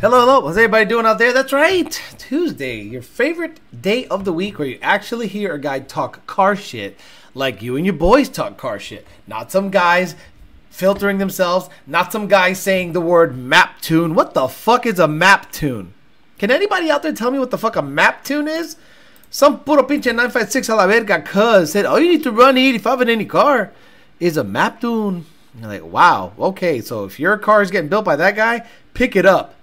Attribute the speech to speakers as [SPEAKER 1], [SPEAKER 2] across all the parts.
[SPEAKER 1] Hello, hello. How's everybody doing out there? That's right. Tuesday, your favorite day of the week where you actually hear a guy talk car shit like you and your boys talk car shit. Not some guys filtering themselves, not some guy saying the word map tune. What the fuck is a map tune? Can anybody out there tell me what the fuck a map tune is? Some puro pinche 956 a la verga cuz said, all you need to run 85 in any car is a map tune. You're like, wow, okay, so if your car is getting built by that guy, pick it up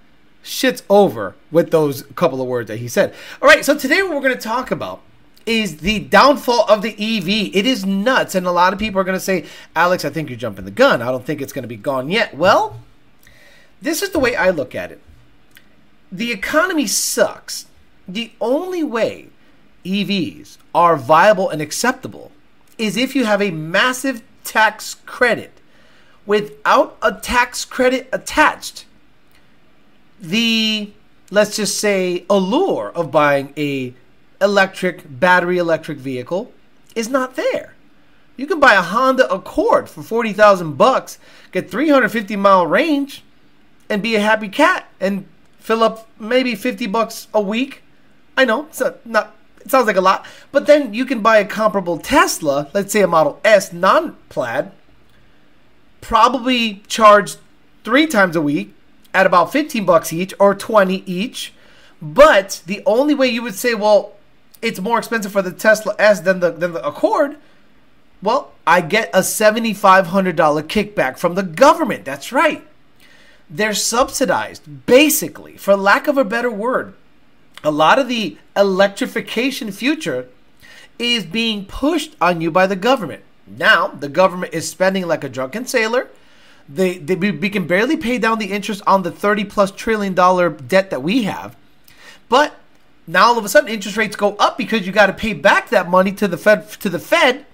[SPEAKER 1] shit's over with those couple of words that he said. All right, so today what we're going to talk about is the downfall of the EV. It is nuts, and a lot of people are going to say, Alex, I think you're jumping the gun. I don't think it's going to be gone yet. Well, this is the way I look at it. The economy sucks. The only way EVs are viable and acceptable is if you have a massive tax credit. Without a tax credit attached, the let's just say allure of buying a electric battery electric vehicle is not there. You can buy a Honda Accord for 40,000 bucks, get 350 mile range and be a happy cat and fill up maybe 50 bucks a week. I know, it's not it sounds like a lot, but then you can buy a comparable Tesla, let's say a Model S non-plaid, probably charge 3 times a week at about 15 bucks each or 20 each. But the only way you would say, well, it's more expensive for the Tesla S than the than the Accord, well, I get a $7500 kickback from the government. That's right. They're subsidized basically, for lack of a better word. A lot of the electrification future is being pushed on you by the government. Now, the government is spending like a drunken sailor they, they we can barely pay down the interest on the 30 plus trillion dollar debt that we have. But now all of a sudden interest rates go up because you got to pay back that money to the Fed to the Fed.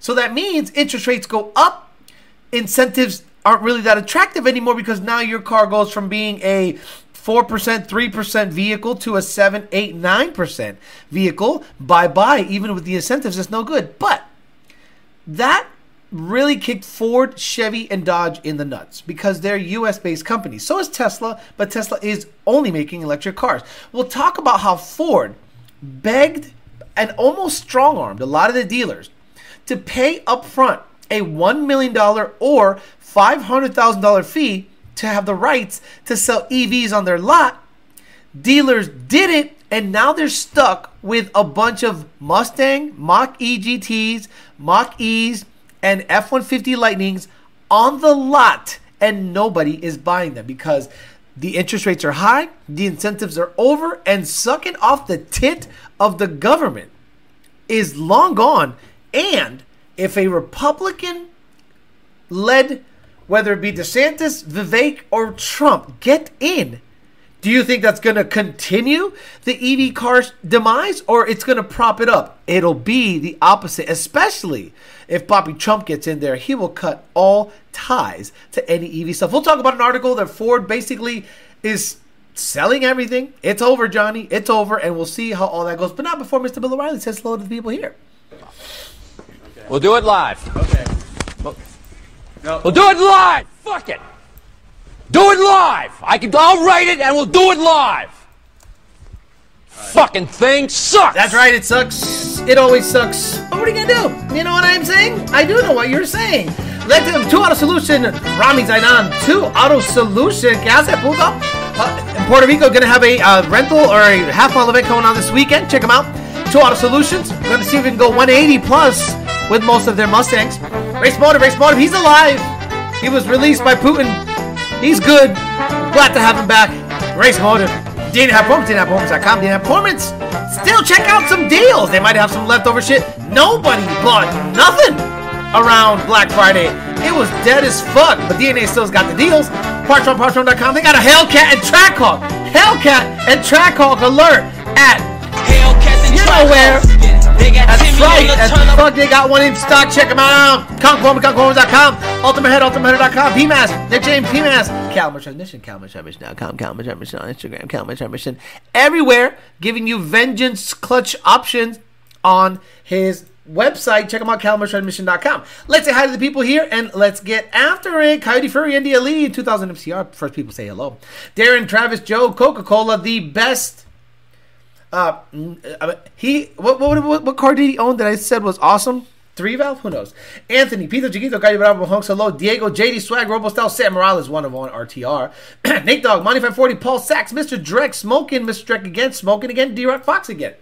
[SPEAKER 1] So that means interest rates go up, incentives aren't really that attractive anymore because now your car goes from being a 4%, 3% vehicle to a 7, 8, 9% vehicle. Bye bye. Even with the incentives, it's no good. But that really kicked Ford, Chevy, and Dodge in the nuts because they're US based companies. So is Tesla, but Tesla is only making electric cars. We'll talk about how Ford begged and almost strong armed a lot of the dealers to pay upfront a $1 million or $500,000 fee to have the rights to sell EVs on their lot. Dealers did it, and now they're stuck with a bunch of Mustang, Mach E GTs, Mach E's, and F 150 Lightnings on the lot, and nobody is buying them because the interest rates are high, the incentives are over, and sucking off the tit of the government is long gone. And if a Republican led, whether it be DeSantis, Vivek, or Trump, get in, do you think that's going to continue the EV car's demise or it's going to prop it up? It'll be the opposite, especially if Bobby Trump gets in there. He will cut all ties to any EV stuff. We'll talk about an article that Ford basically is selling everything. It's over, Johnny. It's over, and we'll see how all that goes. But not before Mr. Bill O'Reilly says hello to the people here.
[SPEAKER 2] We'll do it live.
[SPEAKER 1] Okay.
[SPEAKER 2] We'll do it live. Fuck it. Do it live. I can. I'll write it, and we'll do it live. Fucking thing sucks.
[SPEAKER 1] That's right, it sucks. It always sucks. But what are you gonna do? You know what I'm saying? I do know what you're saying. Let them two auto solution, Rami Zaidan, two auto solution, que hace puto? Uh, Puerto Rico, gonna have a uh, rental or a half mile event going on this weekend. Check them out. Two auto solutions. Gonna see if we can go 180 plus with most of their Mustangs. Race Motive, Race Motive, he's alive. He was released by Putin. He's good. Glad to have him back. Race Motive. Didn't have Performance, Performance.com, have Performance. Still check out some deals. They might have some leftover shit. Nobody bought nothing around Black Friday. It was dead as fuck, but DNA still's got the deals. Partron, Partron.com. They got a Hellcat and Trackhawk. Hellcat and Trackhawk alert at
[SPEAKER 3] Hellcats and
[SPEAKER 1] you know where.
[SPEAKER 3] They got
[SPEAKER 1] That's right. That's fuck. They got one in stock. Check them out. Conquerwoman, Conquerwoman.com. Ultimate Head, UltimateHeader.com. PMAS. Nick James, PMAS. Calmer Transmission, Calmer Transmission.com. Calmer Transmission on Instagram. Calmer Transmission. Everywhere. Giving you vengeance clutch options on his website. Check them out, calamartransmission.com. Let's say hi to the people here and let's get after it. Coyote Furry, India Lee, 2000 MCR. First people say hello. Darren, Travis, Joe, Coca Cola, the best. Uh, mm, uh, he what, what what what car did he own that I said was awesome? Three valve? Who knows? Anthony, Pito Chiquito, Calle Bravo, Honks, hello. Diego, JD Swag, Robostel, Sam Morales, one of one, RTR. Nate Dog, Monty 540, Paul Sachs, Mr. Drek, Smoking, Mr. Drek again, Smoking again, D Rock Fox again.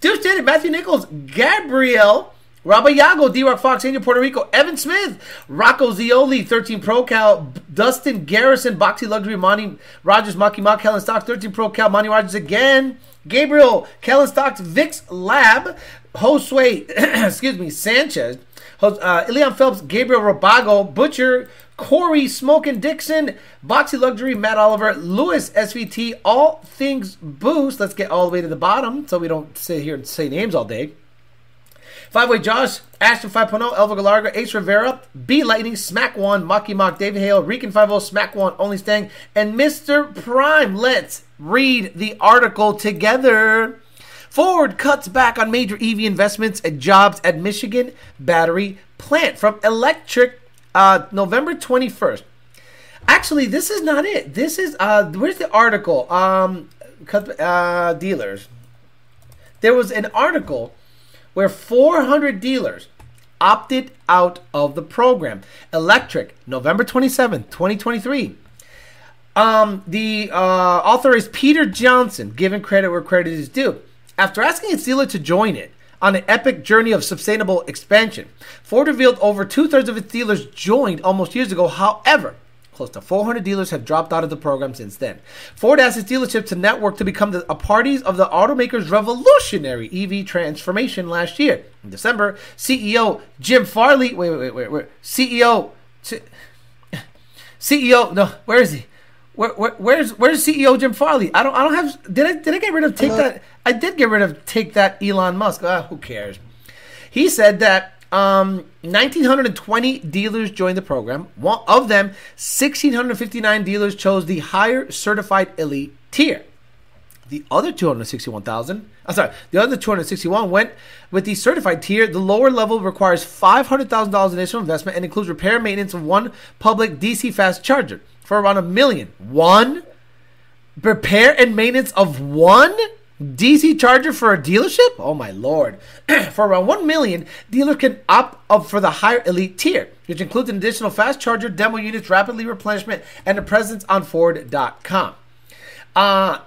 [SPEAKER 1] Deuce it, Matthew Nichols, Gabrielle, Rabayago, D Rock Fox, Angel Puerto Rico, Evan Smith, Rocco Zioli, 13 Pro Cal, Dustin Garrison, Boxy Luxury, Monty Rogers, Maki Mock, Helen Stock, 13 Pro Cal, Monty Rogers again, Gabriel, Kellen Stocks, Vix Lab, Josue, excuse me, Sanchez, uh, Phelps, Gabriel Robago, Butcher, Corey Smoking Dixon, Boxy Luxury, Matt Oliver, Lewis SVT, all things boost. Let's get all the way to the bottom so we don't sit here and say names all day. Five Way Josh, Ashton 5.0, Elva Galarga, Ace Rivera, B Lightning, Smack One, Maki Mock, David Hale, Rican 5.0, Smack One, Only Stang, and Mr. Prime. Let's read the article together. Ford cuts back on major EV investments and jobs at Michigan battery plant from Electrek uh, November 21st. Actually, this is not it. This is uh, where's the article? Um, cut uh, dealers. There was an article where 400 dealers opted out of the program. Electrek, November 27th, 2023. Um, the uh, author is Peter Johnson, given credit where credit is due. After asking its dealer to join it on an epic journey of sustainable expansion, Ford revealed over two thirds of its dealers joined almost years ago. However, Close to 400 dealers have dropped out of the program since then. Ford asked its dealership to network to become the, a parties of the automaker's revolutionary EV transformation last year. In December, CEO Jim Farley, wait, wait, wait, wait. CEO, CEO, no, where is he? Where, where, where's where's CEO Jim Farley? I don't I don't have did I did I get rid of take that I did get rid of take that Elon Musk. Ah, who cares? He said that um, 1,920 dealers joined the program. One of them, 1,659 dealers chose the higher certified elite tier. The other 261,000, I'm sorry, the other 261 went with the certified tier. The lower level requires $500,000 initial investment and includes repair and maintenance of one public DC fast charger for around a million. One repair and maintenance of one DC charger for a dealership? Oh my lord. for around 1 million, dealer can opt up for the higher elite tier, which includes an additional fast charger, demo units, rapidly replenishment, and a presence on Ford.com. Uh,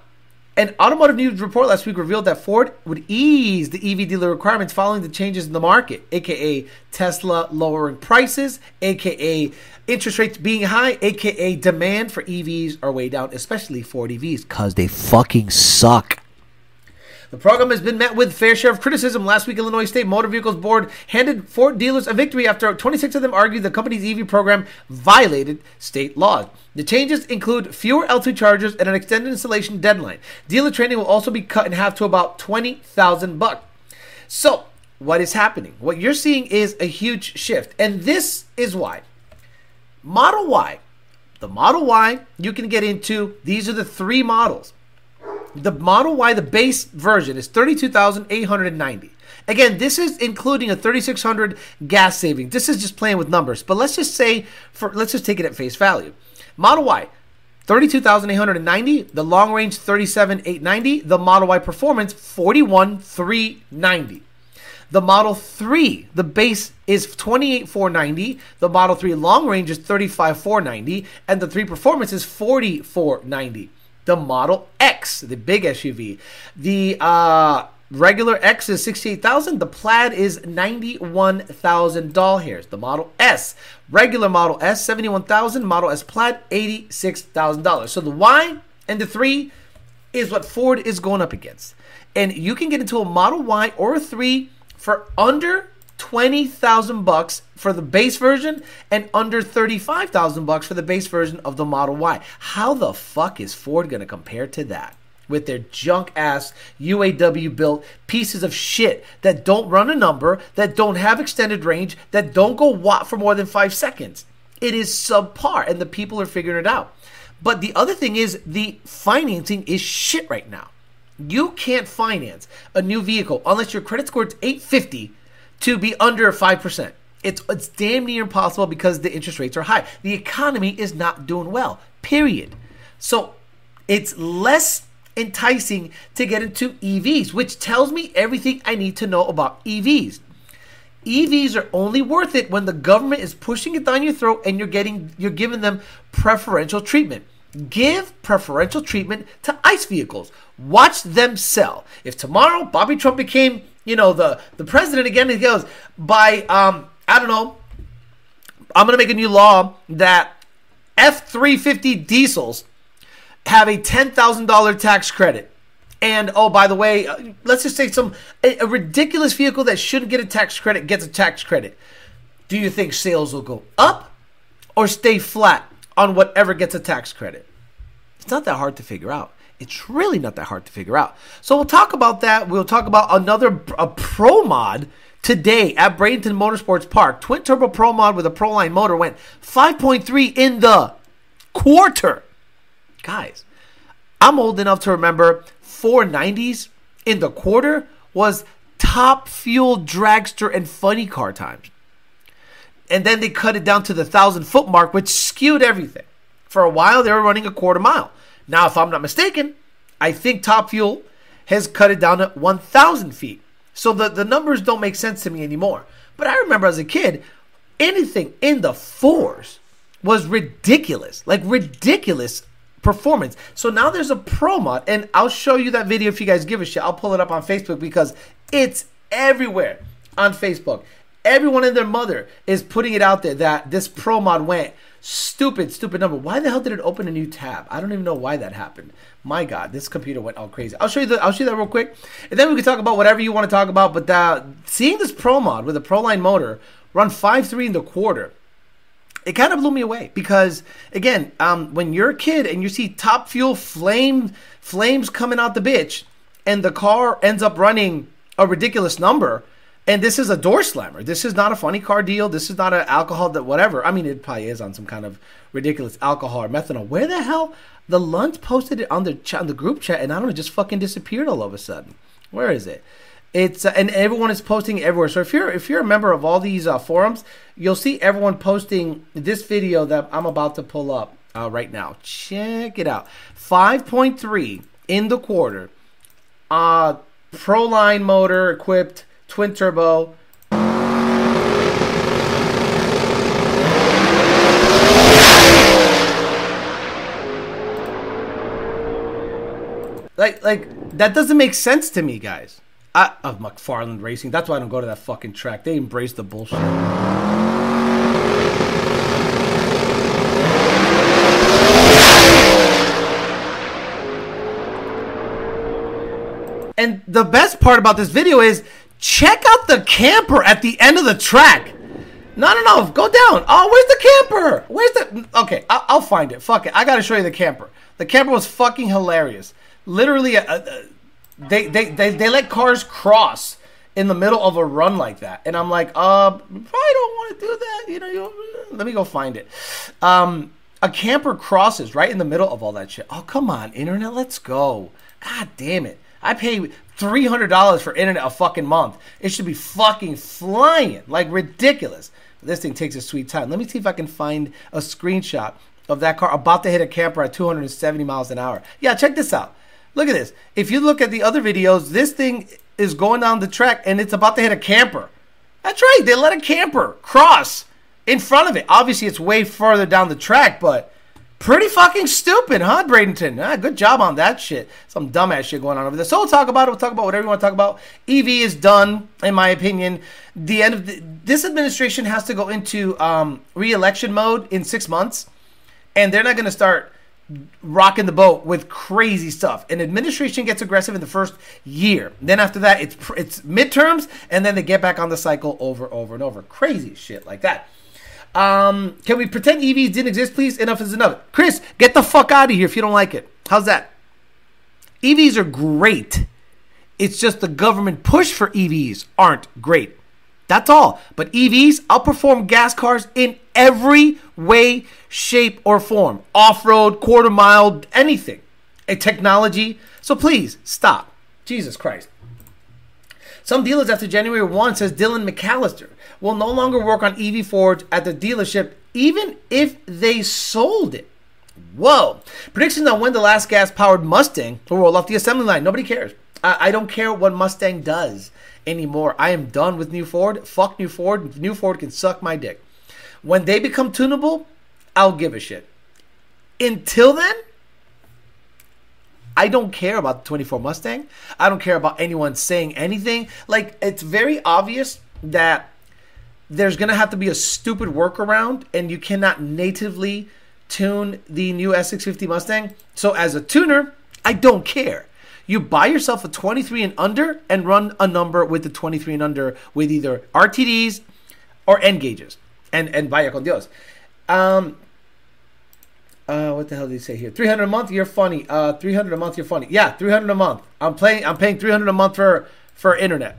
[SPEAKER 1] an automotive news report last week revealed that Ford would ease the EV dealer requirements following the changes in the market, aka Tesla lowering prices, aka interest rates being high, aka demand for EVs are way down, especially Ford EVs, because they fucking suck. The program has been met with fair share of criticism. Last week, Illinois State Motor Vehicles Board handed Ford dealers a victory after 26 of them argued the company's EV program violated state laws. The changes include fewer L2 chargers and an extended installation deadline. Dealer training will also be cut in half to about 20,000 bucks. So, what is happening? What you're seeing is a huge shift, and this is why. Model Y, the Model Y, you can get into. These are the three models. The Model Y, the base version, is 32,890. Again, this is including a 3600 gas saving. This is just playing with numbers, but let's just say for let's just take it at face value. Model Y, 32,890, the long range 37,890, the Model Y Performance 41,390. The Model 3, the base is 28,490, the Model 3 long range is 35,490, and the 3 Performance is 4490 the Model X, the big SUV. The uh, regular X is 68,000. The Plaid is 91,000 doll hairs. The Model S, regular Model S, 71,000. Model S Plaid, $86,000. So the Y and the 3 is what Ford is going up against. And you can get into a Model Y or a 3 for under 20,000 bucks for the base version and under 35,000 bucks for the base version of the Model Y. How the fuck is Ford to compare to that? With their junk ass UAW built pieces of shit that don't run a number, that don't have extended range, that don't go watt for more than five seconds. It is subpar, and the people are figuring it out. But the other thing is, the financing is shit right now. You can't finance a new vehicle unless your credit score is 850 to be under 5%. It's, it's damn near impossible because the interest rates are high. The economy is not doing well, period. So it's less enticing to get into EVs, which tells me everything I need to know about EVs. EVs are only worth it when the government is pushing it down your throat and you're getting you're giving them preferential treatment. Give preferential treatment to ICE vehicles. Watch them sell. If tomorrow Bobby Trump became, you know, the the president again, he goes by um I don't know. I'm gonna make a new law that F three fifty diesels have a ten thousand dollar tax credit. And oh, by the way, uh, let's just say some a, a ridiculous vehicle that shouldn't get a tax credit gets a tax credit. Do you think sales will go up or stay flat on whatever gets a tax credit? It's not that hard to figure out. It's really not that hard to figure out. So we'll talk about that. We'll talk about another a pro mod today at Bradenton Motorsports Park. Twin turbo pro mod with a Proline motor went 5.3 in the quarter. Guys, I'm old enough to remember 490s in the quarter was top fuel dragster and funny car times. And then they cut it down to the thousand foot mark, which skewed everything. For a while, they were running a quarter mile. Now, if I'm not mistaken, I think Top Fuel has cut it down to 1,000 feet. So the, the numbers don't make sense to me anymore. But I remember as a kid, anything in the fours was ridiculous. Like ridiculous performance. So now there's a pro mod, and I'll show you that video if you guys give a shit. I'll pull it up on Facebook because it's everywhere on Facebook. Everyone and their mother is putting it out there that this pro mod went stupid, stupid number. Why the hell did it open a new tab? I don't even know why that happened. My God, this computer went all crazy. I'll show you the, I'll show you that real quick, and then we can talk about whatever you want to talk about. But uh, seeing this pro mod with a Proline motor run five three in the quarter it kind of blew me away because again, um, when you're a kid and you see Top Fuel flame flames coming out the bitch, and the car ends up running a ridiculous number, and this is a door slammer. This is not a funny car deal. This is not an alcohol that whatever. I mean, it probably is on some kind of ridiculous alcohol or methanol. Where the hell the lunch posted it on the on the group chat, and I don't know, just fucking disappeared all of a sudden. Where is it? It's uh, and everyone is posting everywhere. So if you're if you're a member of all these uh, forums, you'll see everyone posting this video that I'm about to pull up uh, right now. Check it out. 5.3 in the quarter. Uh Proline motor equipped twin turbo. Like like that doesn't make sense to me, guys. I, oh, of McFarland Racing. That's why I don't go to that fucking track. They embrace the bullshit. And the best part about this video is check out the camper at the end of the track. No, no, no. Go down. Oh, where's the camper? Where's the. Okay, I'll, I'll find it. Fuck it. I got to show you the camper. The camper was fucking hilarious. Literally, a, a, they, they, they, they let cars cross in the middle of a run like that. And I'm like, uh, probably don't want to do that. You know, you, let me go find it. Um, a camper crosses right in the middle of all that shit. Oh, come on, internet, let's go. God damn it. I pay $300 for internet a fucking month. It should be fucking flying. Like ridiculous. This thing takes a sweet time. Let me see if I can find a screenshot of that car about to hit a camper at 270 miles an hour. Yeah, check this out. Look at this. If you look at the other videos, this thing is going down the track and it's about to hit a camper. That's right. They let a camper cross in front of it. Obviously, it's way further down the track, but pretty fucking stupid, huh, Bradenton? Ah, good job on that shit. Some dumbass shit going on over there. So we'll talk about it. We'll talk about whatever you want to talk about. EV is done, in my opinion. The end of the, this administration has to go into um, re-election mode in six months, and they're not going to start rocking the boat with crazy stuff. An administration gets aggressive in the first year. Then after that, it's it's midterms, and then they get back on the cycle over, over, and over. Crazy shit like that. Um, can we pretend EVs didn't exist, please? Enough is enough. Chris, get the fuck out of here if you don't like it. How's that? EVs are great. It's just the government push for EVs aren't great. That's all. But EVs outperform gas cars in every way, shape, or form off road, quarter mile, anything. A technology. So please stop. Jesus Christ. Some dealers after January 1 says Dylan McAllister will no longer work on EV Ford at the dealership even if they sold it. Whoa. Predictions on when the last gas powered Mustang will roll off the assembly line. Nobody cares. I, I don't care what Mustang does anymore. I am done with New Ford. Fuck New Ford. New Ford can suck my dick. When they become tunable, I'll give a shit. Until then, I don't care about the 24 Mustang. I don't care about anyone saying anything. Like, it's very obvious that there's going to have to be a stupid workaround, and you cannot natively tune the new S650 Mustang. So, as a tuner, I don't care. You buy yourself a 23 and under and run a number with the 23 and under with either RTDs or N gauges. And, and vaya con Dios. Um, uh, what the hell did he say here? Three hundred a month. You're funny. Uh, three hundred a month. You're funny. Yeah, three hundred a month. I'm paying. I'm paying three hundred a month for for internet.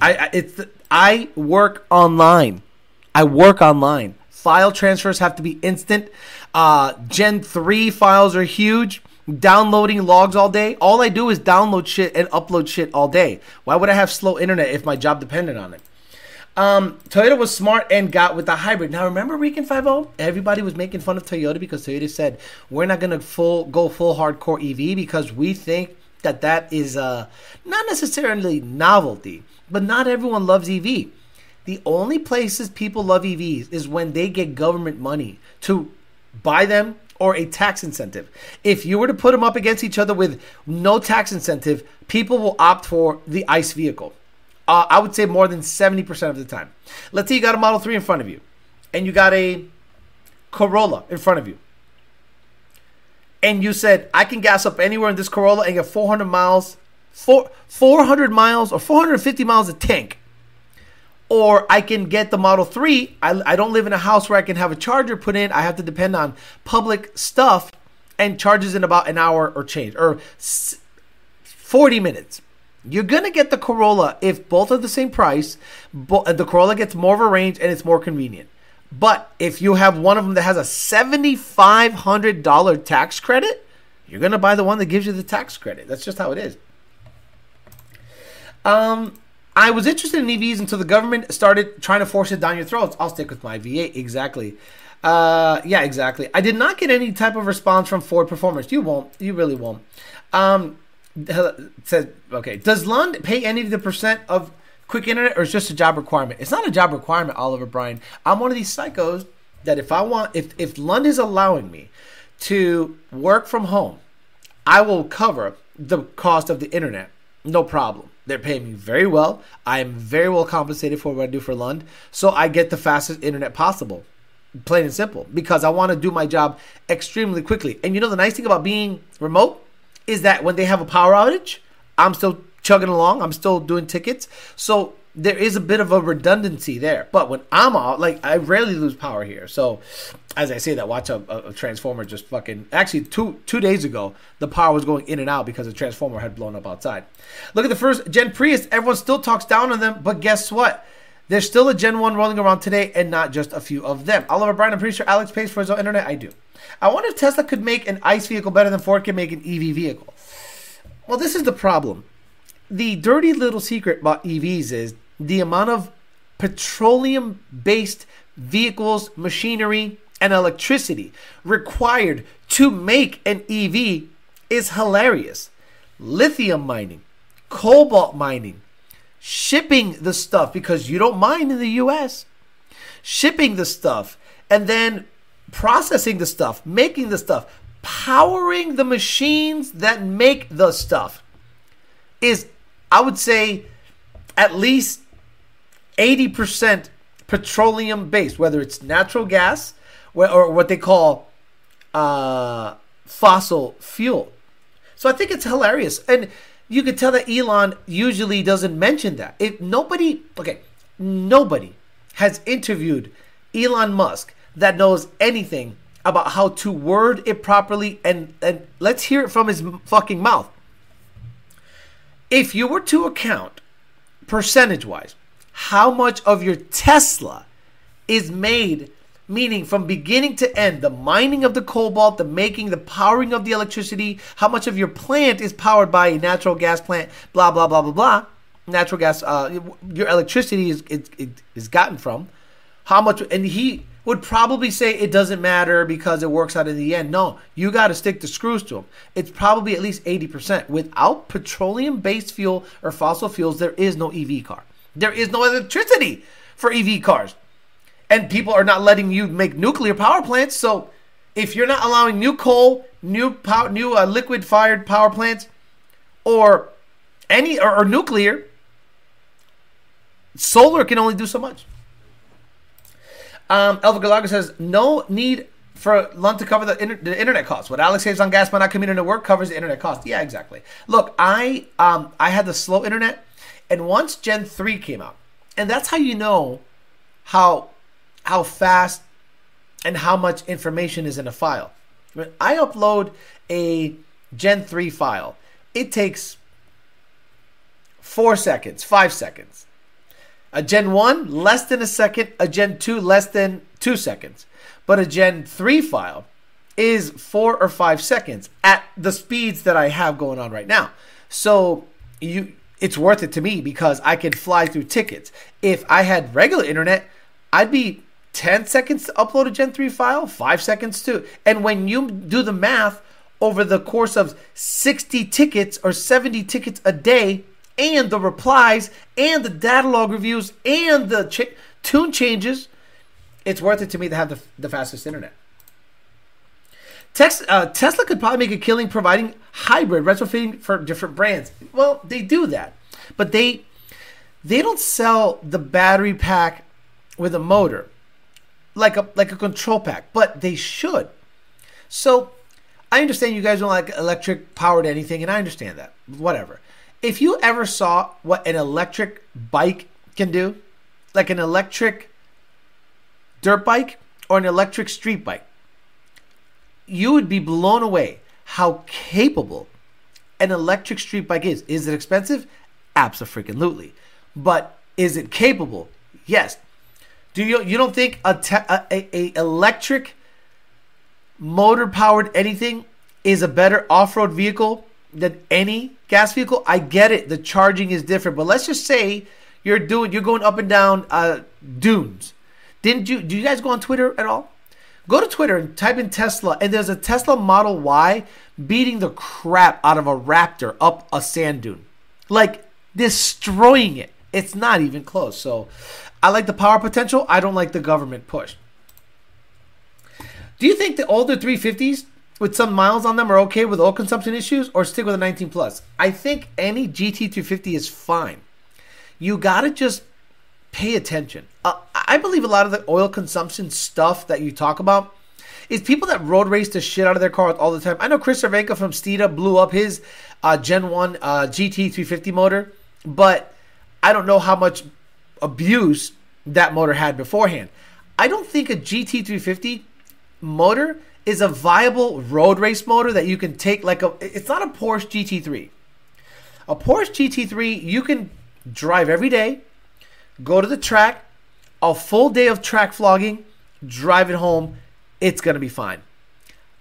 [SPEAKER 1] I, I it's I work online. I work online. File transfers have to be instant. Uh, Gen three files are huge. Downloading logs all day. All I do is download shit and upload shit all day. Why would I have slow internet if my job depended on it? Um, Toyota was smart and got with the hybrid. Now remember Rican 5.0? Everybody was making fun of Toyota because Toyota said we're not going to full go full hardcore EV because we think that that is uh, not necessarily novelty, but not everyone loves EV. The only places people love EVs is when they get government money to buy them or a tax incentive. If you were to put them up against each other with no tax incentive, people will opt for the ICE vehicle. Uh, I would say more than 70% of the time. Let's say you got a Model 3 in front of you and you got a Corolla in front of you. And you said, I can gas up anywhere in this Corolla and get 400 miles, four, 400 miles or 450 miles a tank. Or I can get the Model 3. I, I don't live in a house where I can have a charger put in. I have to depend on public stuff and charges in about an hour or change or 40 minutes. You're gonna get the Corolla if both are the same price. But the Corolla gets more of a range and it's more convenient. But if you have one of them that has a seventy-five hundred dollar tax credit, you're gonna buy the one that gives you the tax credit. That's just how it is. Um, I was interested in EVs until the government started trying to force it down your throats. I'll stick with my V8 exactly. Uh, yeah, exactly. I did not get any type of response from Ford Performance. You won't. You really won't. Um, says okay. Does Lund pay any of the percent of quick internet, or is just a job requirement? It's not a job requirement, Oliver Bryan. I'm one of these psychos that if I want, if if Lund is allowing me to work from home, I will cover the cost of the internet. No problem. They're paying me very well. I am very well compensated for what I do for Lund, so I get the fastest internet possible. Plain and simple, because I want to do my job extremely quickly. And you know the nice thing about being remote is that when they have a power outage, I'm still chugging along. I'm still doing tickets. So there is a bit of a redundancy there. But when I'm out, like I rarely lose power here. So as I say that, watch a, a, transformer just fucking. Actually, two two days ago, the power was going in and out because a transformer had blown up outside. Look at the first Gen Prius. Everyone still talks down on them, but guess what? There's still a Gen 1 rolling around today and not just a few of them. Oliver Bryan, I'm pretty sure Alex pays for his own internet. I do. I wonder if Tesla could make an ICE vehicle better than Ford can make an EV vehicle. Well, this is the problem. The dirty little secret about EVs is the amount of petroleum based vehicles, machinery, and electricity required to make an EV is hilarious. Lithium mining, cobalt mining, shipping the stuff because you don't mine in the US, shipping the stuff, and then processing the stuff, making the stuff, powering the machines that make the stuff is, I would say, at least 80% petroleum based, whether it's natural gas or what they call uh, fossil fuel. So I think it's hilarious. And you could tell that Elon usually doesn't mention that. If nobody, okay, nobody has interviewed Elon Musk that knows anything about how to word it properly and and let's hear it from his fucking mouth. If you were to account percentage wise how much of your Tesla is made meaning from beginning to end the mining of the cobalt the making the powering of the electricity how much of your plant is powered by a natural gas plant blah blah blah blah blah natural gas, uh, your electricity is, is, is gotten from, how much, and he would probably say it doesn't matter because it works out in the end. No, you got to stick the screws to them. It's probably at least 80%. Without petroleum based fuel or fossil fuels, there is no EV car. There is no electricity for EV cars. And people are not letting you make nuclear power plants. So if you're not allowing new coal, new power, new uh, liquid fired power plants, or any or, or nuclear, solar can only do so much. Um, Elva Galarga says no need for Lund to cover the, inter- the internet costs. What Alex saves on gas by not commuting to work covers the internet cost. Yeah, exactly. Look, I um, I had the slow internet, and once Gen three came out, and that's how you know how how fast and how much information is in a file. When I upload a Gen three file, it takes four seconds, five seconds. A Gen 1, less than a second. A Gen 2, less than two seconds. But a Gen 3 file is four or five seconds at the speeds that I have going on right now. So you it's worth it to me because I can fly through tickets. If I had regular internet, I'd be 10 seconds to upload a Gen 3 file, 5 seconds too. And when you do the math over the course of 60 tickets or 70 tickets a day, and the replies and the data log reviews and the ch- tune changes, it's worth it to me to have the, the fastest internet. Uh, Tesla could probably make a killing providing hybrid retrofitting for different brands. Well, they do that, but they they don't sell the battery pack with a motor like a like a control pack, but they should. So I understand you guys don't like electric powered anything, and I understand that. Whatever. If you ever saw what an electric bike can do, like an electric dirt bike or an electric street bike, you would be blown away how capable an electric street bike is. Is it expensive? Absolutely. But is it capable? Yes. Do you you don't think a, te- a, a, a electric motor powered anything is a better off road vehicle than any gas vehicle. I get it. The charging is different, but let's just say you're doing you're going up and down uh, dunes. Didn't you? Do you guys go on Twitter at all? Go to Twitter and type in Tesla, and there's a Tesla Model Y beating the crap out of a Raptor up a sand dune, like destroying it. It's not even close. So, I like the power potential. I don't like the government push. Do you think the older 350s with some miles on them are okay with oil consumption issues or stick with a 19 plus? I think any GT350 is fine. You got to just pay attention. Uh, I believe a lot of the oil consumption stuff that you talk about is people that road race the shit out of their cars all the time. I know Chris Cervenka from Steeda blew up his uh, Gen 1 uh, GT350 motor, but I don't know how much abuse that motor had beforehand. I don't think a GT350 motor is a viable road race motor that you can take like a it's not a Porsche GT3. A Porsche GT3 you can drive every day, go to the track, a full day of track flogging, drive it home, it's going to be fine.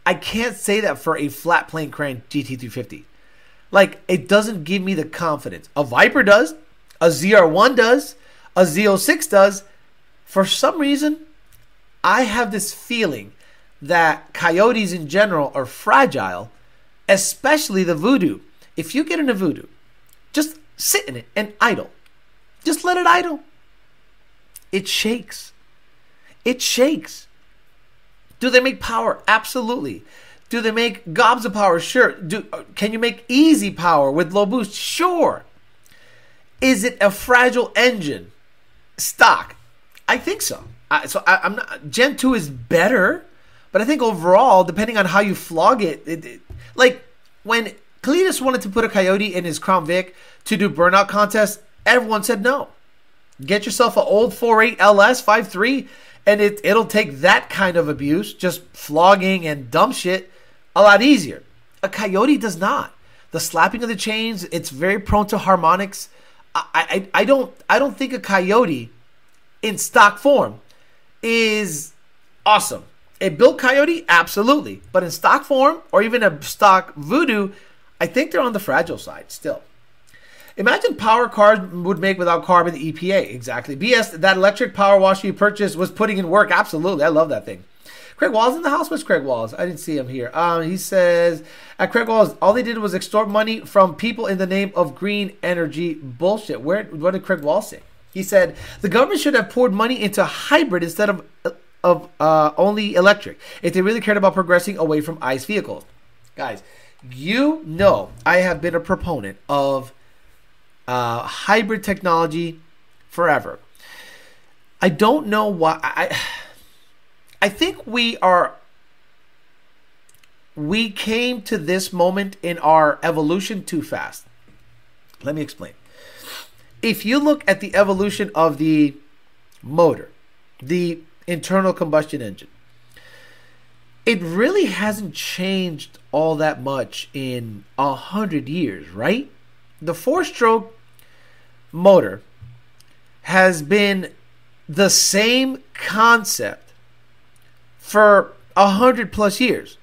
[SPEAKER 1] I can't say that for a flat plane crank GT350. Like it doesn't give me the confidence. A Viper does, a ZR1 does, a Z06 does. For some reason, I have this feeling that coyotes in general are fragile, especially the voodoo. If you get in a voodoo, just sit in it and idle. Just let it idle. It shakes. It shakes. Do they make power? Absolutely. Do they make gobs of power? Sure. Do uh, can you make easy power with low boost? Sure. Is it a fragile engine? Stock? I think so. I, so I, am not. Gen two is better, but I think overall, depending on how you flog it, it, it like when Cletus wanted to put a Coyote in his Crown Vic to do burnout contest, everyone said no. Get yourself an old 4.8 LS 5.3, and it, it'll take that kind of abuse, just flogging and dumb shit, a lot easier. A Coyote does not. The slapping of the chains, it's very prone to harmonics. I, I, don't I don't think a Coyote in stock form is awesome. A built Coyote, absolutely. But in stock form or even a stock Voodoo, I think they're on the fragile side still. Imagine power cars would make without carbon the EPA. Exactly. BS, that electric power washer you purchased was putting in work. Absolutely. I love that thing. Craig Walls in the house. Where's Craig Walls? I didn't see him here. Um, he says at Craig Walls, all they did was extort money from people in the name of green energy bullshit. Where? What did Craig Walls say? He said the government should have poured money into hybrid instead of of uh, only electric if they really cared about progressing away from ICE vehicles. Guys, you know I have been a proponent of uh, hybrid technology forever. I don't know why. I I think we are. We came to this moment in our evolution too fast. Let me explain. If you look at the evolution of the motor, the internal combustion engine, it really hasn't changed all that much in a hundred years, right? The four-stroke motor has been the same concept for a hundred plus years.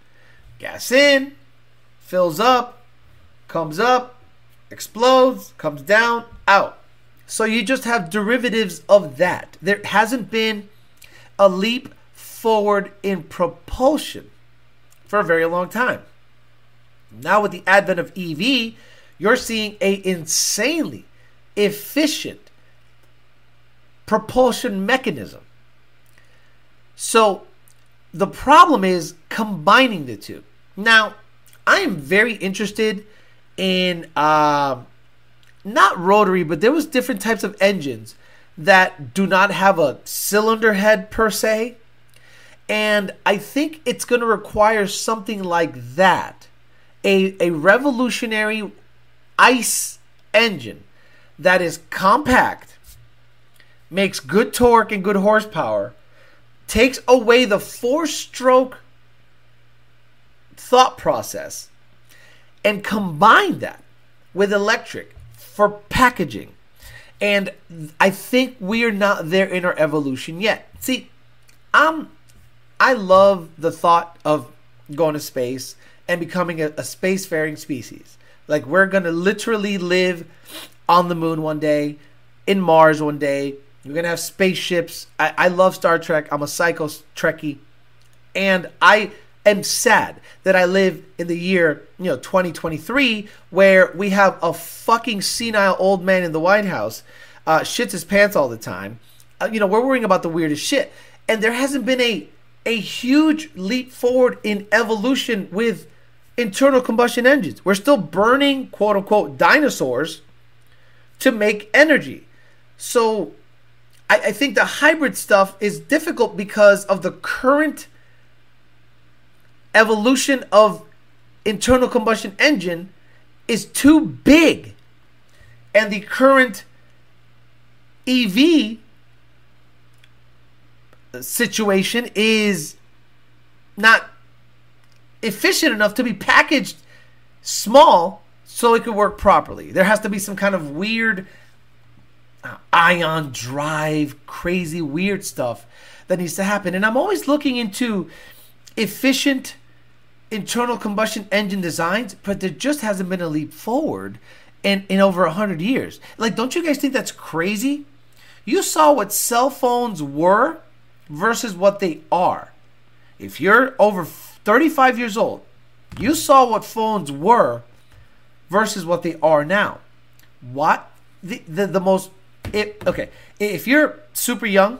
[SPEAKER 1] Gas in, fills up, comes up, explodes, comes down, out. So you just have derivatives of that. There hasn't been a leap forward in propulsion for a very long time. Now with the advent of EV, you're seeing a insanely efficient propulsion mechanism. So the problem is combining the two. Now, I am very interested in uh, not rotary, but there was different types of engines that do not have a cylinder head per se. And I think it's going to require something like that a, a revolutionary ICE engine that is compact, makes good torque and good horsepower, takes away the four stroke thought process, and combine that with electric for packaging. And I think we are not there in our evolution yet. See, I'm I love the thought of going to space and becoming a, a spacefaring species. Like we're gonna literally live on the moon one day, in Mars one day. We're gonna have spaceships. I, I love Star Trek. I'm a psycho Trekkie, and I am sad that I live in the year you know 2023 where we have a fucking senile old man in the White House, uh, shits his pants all the time. Uh, you know we're worrying about the weirdest shit, and there hasn't been a a huge leap forward in evolution with internal combustion engines. We're still burning quote unquote dinosaurs to make energy. So I, I, think the hybrid stuff is difficult because of the current evolution of internal combustion engine is too big. And the current EV situation is not efficient enough to be packaged small so it could work properly. There has to be some kind of weird ion drive, crazy weird stuff that needs to happen. And I'm always looking into efficient internal combustion engine designs, but there just hasn't been a leap forward in, in over 100 years. Like, don't you guys think that's crazy? You saw what cell phones were versus what they are. If you're over 35 years old, you saw what phones were versus what they are now. What the the, the most it, okay, if you're super young,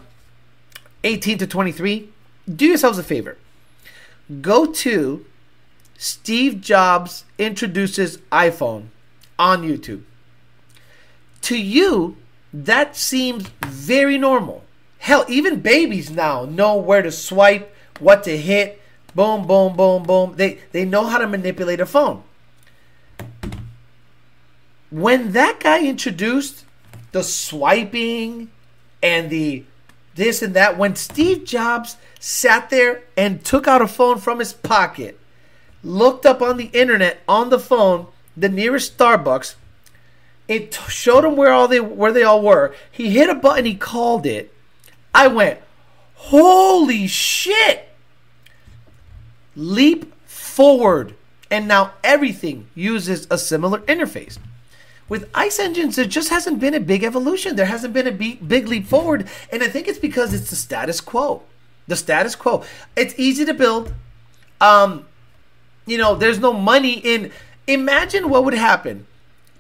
[SPEAKER 1] 18 to 23, do yourselves a favor. Go to Steve Jobs introduces iPhone on YouTube. To you, that seems very normal. Hell, even babies now know where to swipe, what to hit, boom, boom, boom, boom. They they know how to manipulate a phone. When that guy introduced the swiping and the this and that, when Steve Jobs sat there and took out a phone from his pocket, looked up on the internet on the phone the nearest Starbucks, it showed him where all they where they all were. He hit a button, he called it. I went, holy shit! Leap forward. And now everything uses a similar interface. With ice engines, there just hasn't been a big evolution. There hasn't been a big leap forward. And I think it's because it's the status quo. The status quo. It's easy to build. Um, you know, there's no money in. Imagine what would happen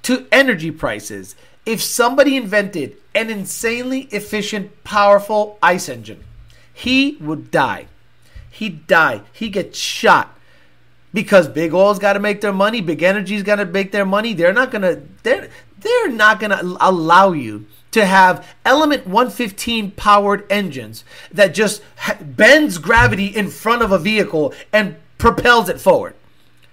[SPEAKER 1] to energy prices if somebody invented an insanely efficient, powerful ice engine. He would die. He'd die. He'd get shot because big oil's got to make their money. Big energy's got to make their money. They're not gonna. They're they're not gonna allow you to have element 115 powered engines that just bends gravity in front of a vehicle and propels it forward.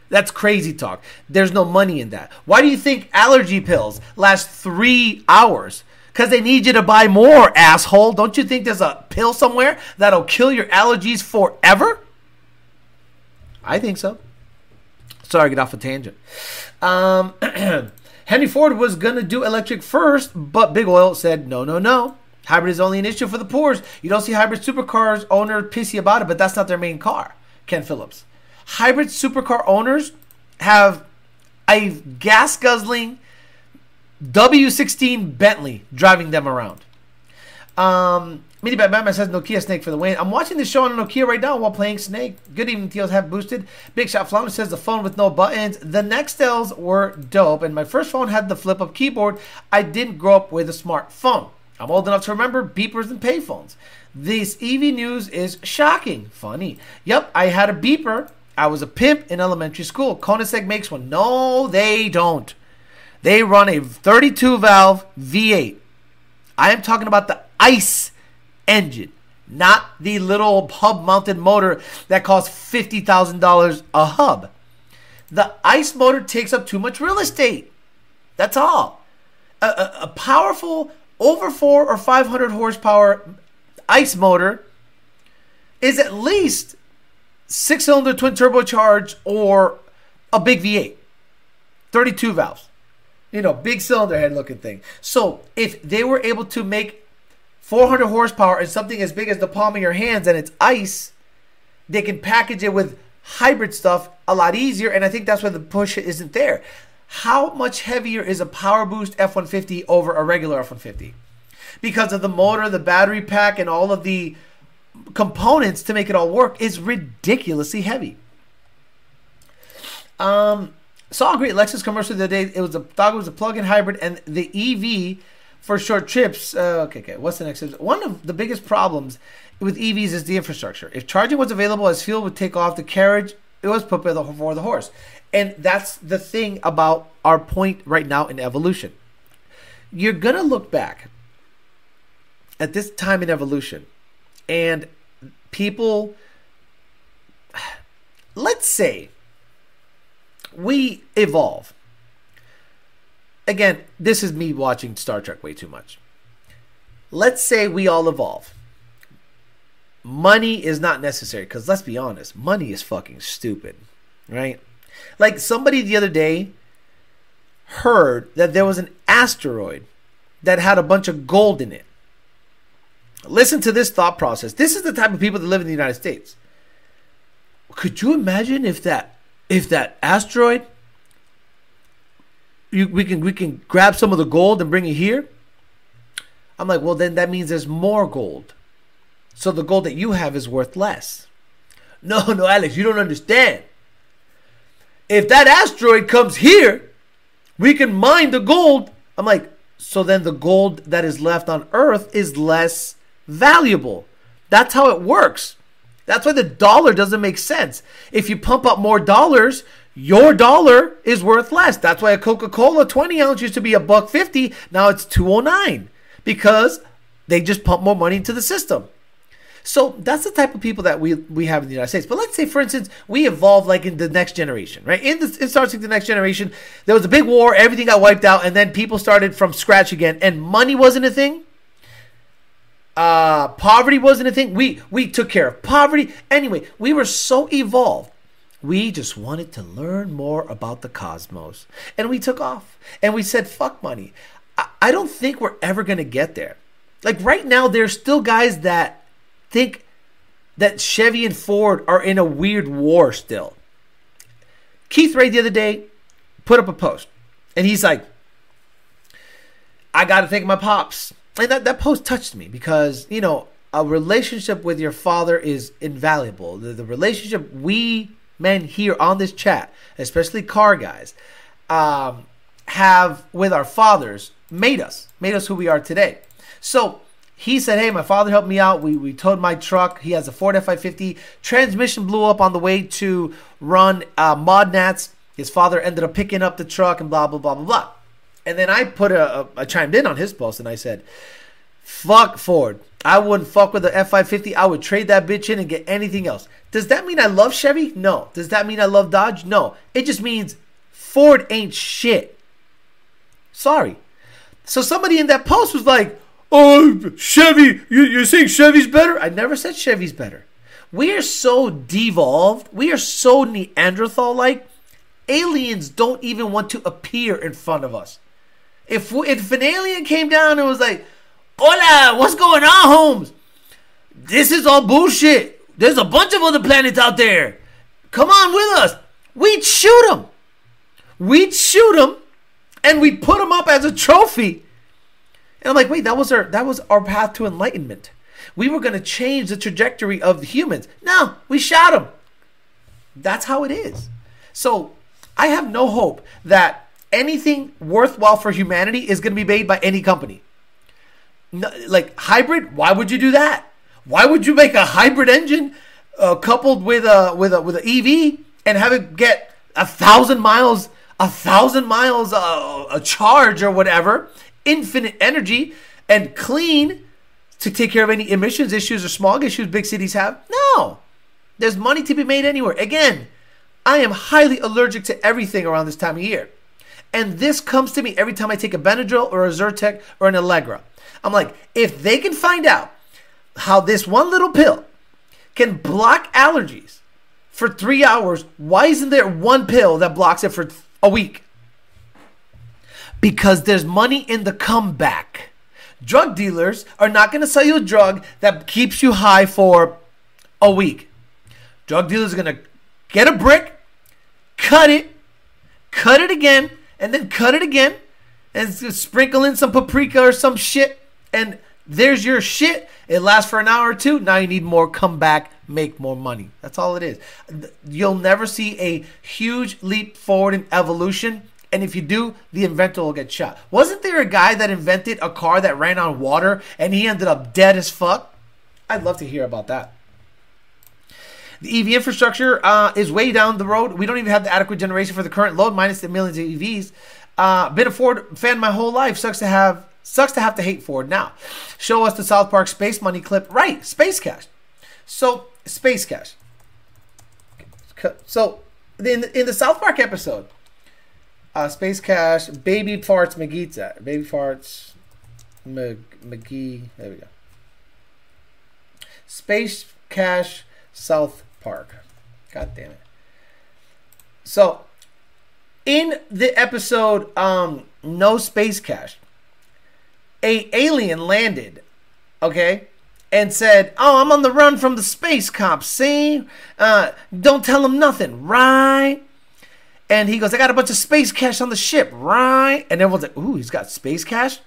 [SPEAKER 1] That's crazy talk. There's no money in that. Why do you think allergy pills last three hours? Because they need you to buy more, asshole. Don't you think there's a pill somewhere that'll kill your allergies forever? I think so. Sorry, get off a tangent. Um, Henry Ford was going to do electric first, but Big Oil said, no, no, no. Hybrid is only an issue for the poor. You don't see hybrid supercars owner pissy about it, but that's not their main car. Ken Phillips hybrid supercar owners have a gas guzzling W16 Bentley driving them around. Um, Mini Batman says Nokia Snake for the win. I'm watching the show on Nokia right now while playing Snake. Good evening, Teals have boosted. Big Shot Flounder says the phone with no buttons. The Nextels were dope, and my first phone had the flip up keyboard. I didn't grow up with a smartphone. I'm old enough to remember beepers and payphones. This EV news is shocking. Funny. Yep, I had a beeper I was a pimp in elementary school. Koenigsegg makes one. No, they don't. They run a 32 valve V8. I am talking about the ICE engine, not the little hub mounted motor that costs $50,000 a hub. The ICE motor takes up too much real estate. That's all. A, a, a powerful, over four or 500 horsepower ICE motor is at least six cylinder twin turbocharged or a big V8, 32 valves, you know, big cylinder head looking thing. So if they were able to make 400 horsepower and something as big as the palm of your hands and it's ice, they can package it with hybrid stuff a lot easier. And I think that's why the push isn't there. How much heavier is a Power Boost F 150 over a regular F 150? Because of the motor, the battery pack, and all of the components to make it all work is ridiculously heavy. Um, saw a great Lexus commercial the other day. It was a it was a plug-in hybrid, and the EV for short trips. Uh, okay, okay. What's the next? One of the biggest problems with EVs is the infrastructure. If charging was available as fuel would take off, the carriage it was put for the horse, and that's the thing about our point right now in evolution. You're gonna look back at this time in evolution and people, let's say, we evolve. Again, this is me watching Star Trek way too much. Let's say we all evolve. Money is not necessary because let's be honest, money is fucking stupid, right? Like somebody the other day heard that there was an asteroid that had a bunch of gold in it. Listen to this thought process. This is the type of people that live in the United States. Could you imagine if that if that asteroid you, we can we can grab some of the gold and bring it here? I'm like, well then that means there's more gold. So the gold that you have is worth less. No, no, Alex, you don't understand. If that asteroid comes here, we can mine the gold. I'm like, so then the gold that is left on Earth is less valuable. That's how it works. That's why the dollar doesn't make sense. If you pump up more dollars, your dollar is worth less. That's why a Coca-Cola 20 ounce used to be a buck 50, now it's 209 because they just pump more money into the system. So that's the type of people that we we have in the United States. But let's say, for instance, we evolve like in the next generation, right? In the in Star the next generation, there was a big war, everything got wiped out, and then people started from scratch again, and money wasn't a thing uh, poverty wasn't a thing. We we took care of poverty. Anyway, we were so evolved. We just wanted to learn more about the cosmos, and we took off. And we said, "Fuck money." I, don't think we're ever gonna get there. Like right now, there's still guys that think that Chevy and Ford are in a weird war still. Keith Ray the other day put up a post, and he's like, I got to thank my pops. And that, that post touched me because, you know, a relationship with your father is invaluable. The, the relationship we men here on this chat, especially car guys, um, have with our fathers made us, made us who we are today. So he said, Hey, my father helped me out. We, we towed my truck. He has a Ford F 550. Transmission blew up on the way to run uh, mod nats. His father ended up picking up the truck and blah, blah, blah, blah, blah. And then I put a, a I chimed in on his post and I said, Fuck Ford. I wouldn't fuck with the F five fifty. I would trade that bitch in and get anything else. Does that mean I love Chevy? No. Does that mean I love Dodge? No. It just means Ford ain't shit. Sorry. So somebody in that post was like, "Oh, Chevy, you, you're saying Chevy's better?" I never said Chevy's better. We are so devolved. We are so Neanderthal-like. Aliens don't even want to appear in front of us. If if an alien came down and was like, "Hola, what's going on, Holmes? This is all bullshit. There's a bunch of other planets out there. Come on with us." We'd shoot them. We'd shoot them, and we'd put them up as a trophy. And I'm like, wait, that was our that was our path to enlightenment. We were going to change the trajectory of the humans. No, we shot them. That's how it is. So I have no hope that anything worthwhile for humanity is going to be made by any company. No, like hybrid, why would you do that? Why would you make a hybrid engine uh, coupled with a with a with an EV and have it get a thousand miles, a thousand miles uh, a charge or whatever, infinite energy and clean to take care of any emissions issues or smog issues big cities have? No, there's money to be made anywhere. Again, I am highly allergic to everything around this time of year. And this comes to me every time I take a Benadryl or a Zyrtec or an Allegra. I'm like, if they can find out how this one little pill can block allergies for three hours, why isn't there one pill that blocks it for a week? Because there's money in the comeback. Drug dealers are not going to sell you a drug that keeps you high for a week. Drug dealers are going to get a brick, cut it, cut it again, and then cut it again, and sprinkle in some paprika or some shit, and there's your shit. It lasts for an hour or two. Now you need more. Come back, make more money. That's all it is. You'll never see a huge leap forward in evolution. And if you do, the inventor will get shot. Wasn't there a guy that invented a car that ran on water and he ended up dead as fuck? I'd love to hear about that. The EV infrastructure uh, is way down the road. We don't even have the adequate generation for the current load, minus the millions of EVs. Uh, been a Ford fan my whole life. Sucks to have sucks to have to hate Ford now. Show us the South Park Space Money clip. Right, Space Cash. So Space Cash. So in the, in the South Park episode, uh, Space Cash, Baby Farts McGee's Baby Farts McGee. There we go. Space Cash South Park. God damn it. So, in the episode um, No Space Cash, a alien landed, okay, and said, "Oh, I'm on the run from the space cops. See, uh, don't tell them nothing, right?" And he goes, "I got a bunch of space cash on the ship, right?" And everyone's like, "Ooh, he's got space cash,"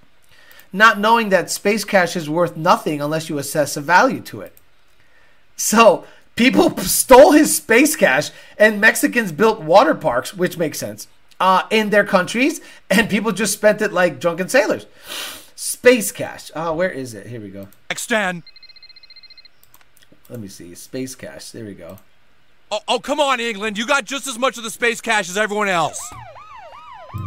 [SPEAKER 1] not knowing that space cash is worth nothing unless you assess a value to it. So people stole his space cash, and Mexicans built water parks, which makes sense, uh, in their countries, and people just spent it like drunken sailors. Space Cash. Oh, where is it? Here we go.
[SPEAKER 2] Extend.
[SPEAKER 1] Let me see. Space Cash. There we go.
[SPEAKER 2] Oh, oh, come on, England. You got just as much of the space cash as everyone else.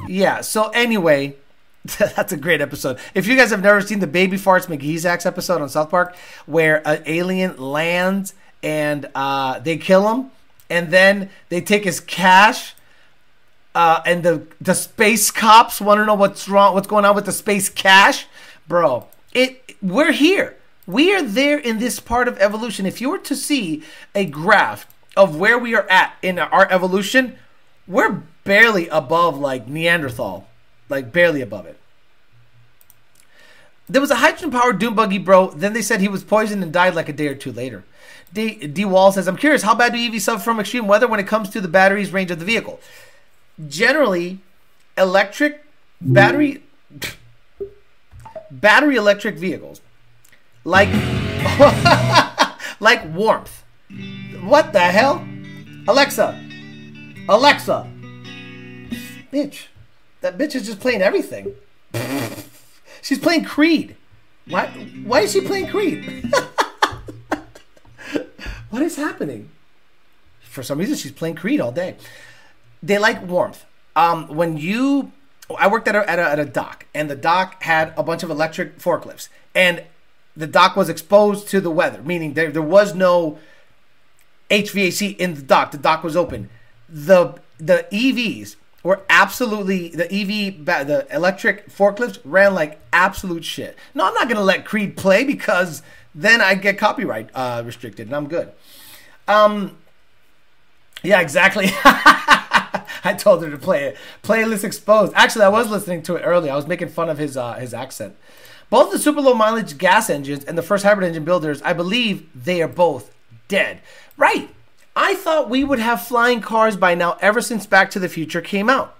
[SPEAKER 1] Yeah, so anyway, that's a great episode. If you guys have never seen the Baby Farts McGeezax episode on South Park, where an alien lands and uh, they kill him, and then they take his cash uh, and the the space cops want to know what's wrong, what's going on with the space cash, bro. It we're here. We are there in this part of evolution. If you were to see a graph of where we are at in our evolution, we're barely above like Neanderthal, like barely above it. There was a hydrogen powered doom buggy, bro. Then they said he was poisoned and died like a day or two later. D, D Wall says, I'm curious, how bad do EVs suffer from extreme weather when it comes to the battery's range of the vehicle? generally electric battery battery electric vehicles, like like warmth. What the hell? Alexa, Alexa, bitch, that bitch is just playing everything. She's playing Creed. Why? Why is she playing Creed? what is happening? For some reason, she's playing Creed all day. They like warmth. Um, when you, I worked at a, at a at a dock, and the dock had a bunch of electric forklifts, and the dock was exposed to the weather, meaning there there was no HVAC in the dock. The dock was open. The the EVs were absolutely the EV the electric forklifts ran like absolute shit. No, I'm not gonna let Creed play because then I get copyright uh, restricted, and I'm good. Um, yeah, exactly. I told her to play it. Playlist exposed. Actually, I was listening to it earlier. I was making fun of his uh, his accent. Both the super low mileage gas engines and the first hybrid engine builders, I believe they are both dead. Right. I thought we would have flying cars by now ever since Back to the Future came out.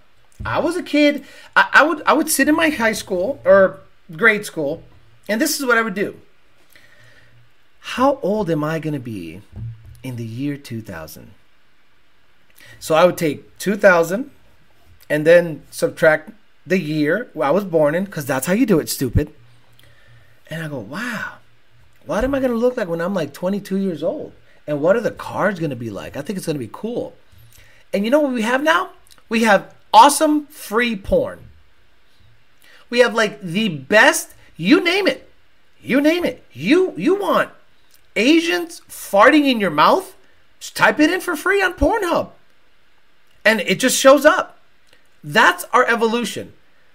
[SPEAKER 1] I was a kid. I, I would I would sit in my high school or grade school, and this is what I would do. How old am I going to be in the year 2000? So I would take 2000 and then subtract the year I was born in, because that's how you do it, stupid. And I go, wow, what am I going to look like when I'm like 22 years old? And what are the cars going to be like? I think it's going to be cool. And you know what we have now? We have awesome free porn. We have like the best, you name it. You name it. You you want Asians farting in your mouth? Just type it in for free on Pornhub. And it just shows up. That's our evolution.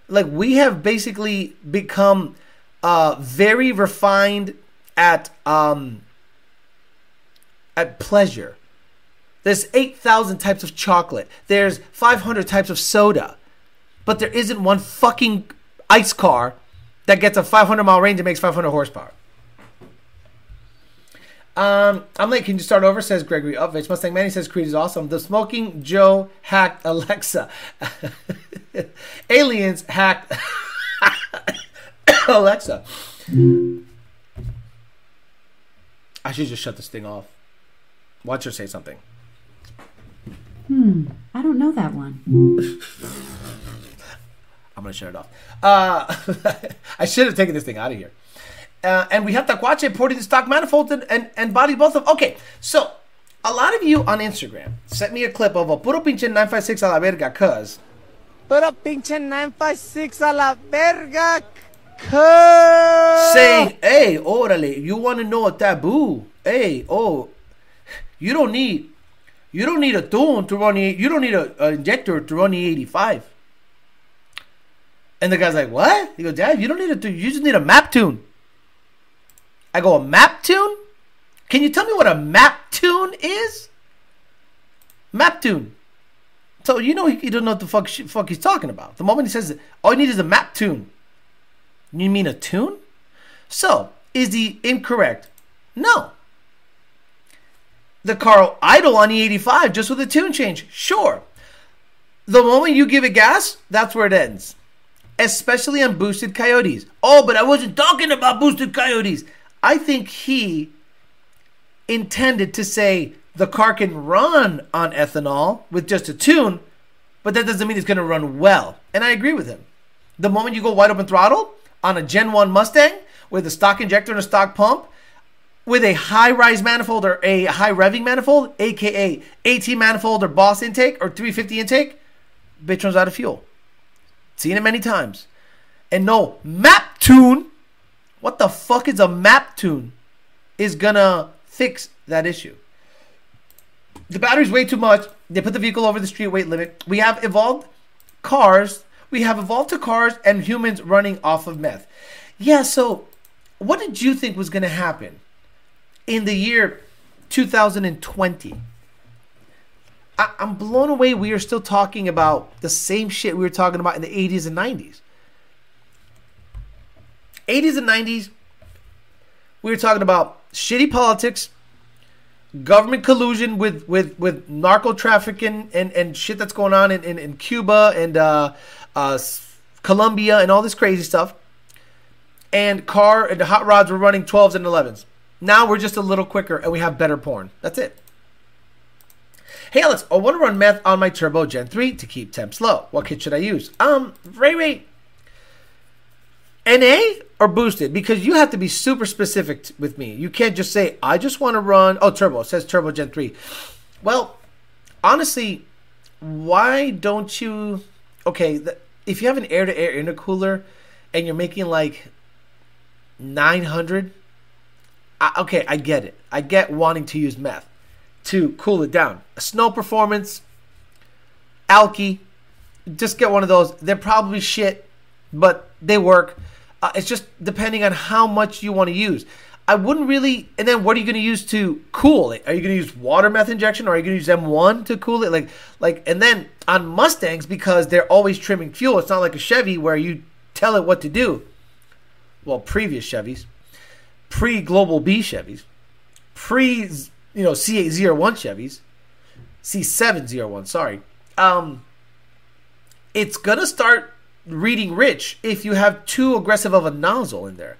[SPEAKER 1] Like we have basically become uh, very refined at um, at pleasure. There's 8,000 types of chocolate. There's 500 types of soda. But there isn't one fucking ice car that gets a 500 mile range and makes 500 horsepower. Um, I'm late. Can you start over? Says Gregory Upvich. Mustang Manny says Creed is awesome. The Smoking Joe hacked Alexa. Aliens hacked Alexa. I should just shut this thing off. Watch her say something. Hmm.
[SPEAKER 4] I don't know that one.
[SPEAKER 1] I'm gonna shut it off. Uh, I should have taken this thing out of here. Uh, and we have Taquache porting the stock manifold and, and, and body both of. Okay, so a lot of you on Instagram sent me a clip of a puro pinche 956 a la verga, cuz.
[SPEAKER 5] Pero pinche 956 a la verga. Cuz.
[SPEAKER 1] saying, "Hey, orale, you want to know a taboo? Hey, oh, you don't need, you don't need a tune to run you don't need a, an injector to run the 85." And the guy's like, "What?" He goes, "Dad, you don't need a tune. You just need a map tune." I go, "A map tune? Can you tell me what a map tune is?" Map tune. So you know he, he doesn't know what the fuck, sh- fuck he's talking about. The moment he says, "All you need is a map tune," You mean a tune? So, is he incorrect? No. The car idle on E85 just with a tune change? Sure. The moment you give it gas, that's where it ends. Especially on boosted coyotes. Oh, but I wasn't talking about boosted coyotes. I think he intended to say the car can run on ethanol with just a tune, but that doesn't mean it's going to run well. And I agree with him. The moment you go wide open throttle on a Gen 1 Mustang with a stock injector and a stock pump, with a high rise manifold or a high revving manifold, aka AT manifold or Boss intake or 350 intake, bitch runs out of fuel. Seen it many times. And no, map tune, what the fuck is a map tune, is gonna fix that issue. The battery's way too much. They put the vehicle over the street weight limit. We have evolved cars. We have evolved to cars and humans running off of meth. Yeah, so what did you think was to happen in the year 2020? I, I'm blown away. We are still talking about the same shit we were talking about in the 80s and 90s. 80s and 90s, we were talking about shitty politics, government collusion with with with narco trafficking and and shit that's going on in in, in Cuba and uh, uh, Colombia and all this crazy stuff. and car and the hot rods were running 12s and 11s. Now we're just a little quicker and we have better porn. That's it. Hey Alex, I want to run meth on my Turbo Gen 3 to keep temps low. What kit should I use? Um, Ray Ray, NA or boosted? Because you have to be super specific t- with me. You can't just say, I just want to run, oh, Turbo, it says Turbo Gen 3. Well, honestly, why don't you, okay, the, if you have an air to air intercooler and you're making like 900, I, okay, I get it. I get wanting to use meth to cool it down. Snow Performance, Alky, just get one of those. They're probably shit, but they work. Uh, it's just depending on how much you want to use. I wouldn't really. And then what are you going to use to cool it? Are you going to use water meth injection, or are you going to use M1 to cool it? Like, like, and then on Mustangs because they're always trimming fuel. It's not like a Chevy where you tell it what to do. Well, previous Chevys, pre Global B Chevys, pre you know C801 Chevys, C701. Sorry. Um, it's gonna start reading rich if you have too aggressive of a nozzle in there.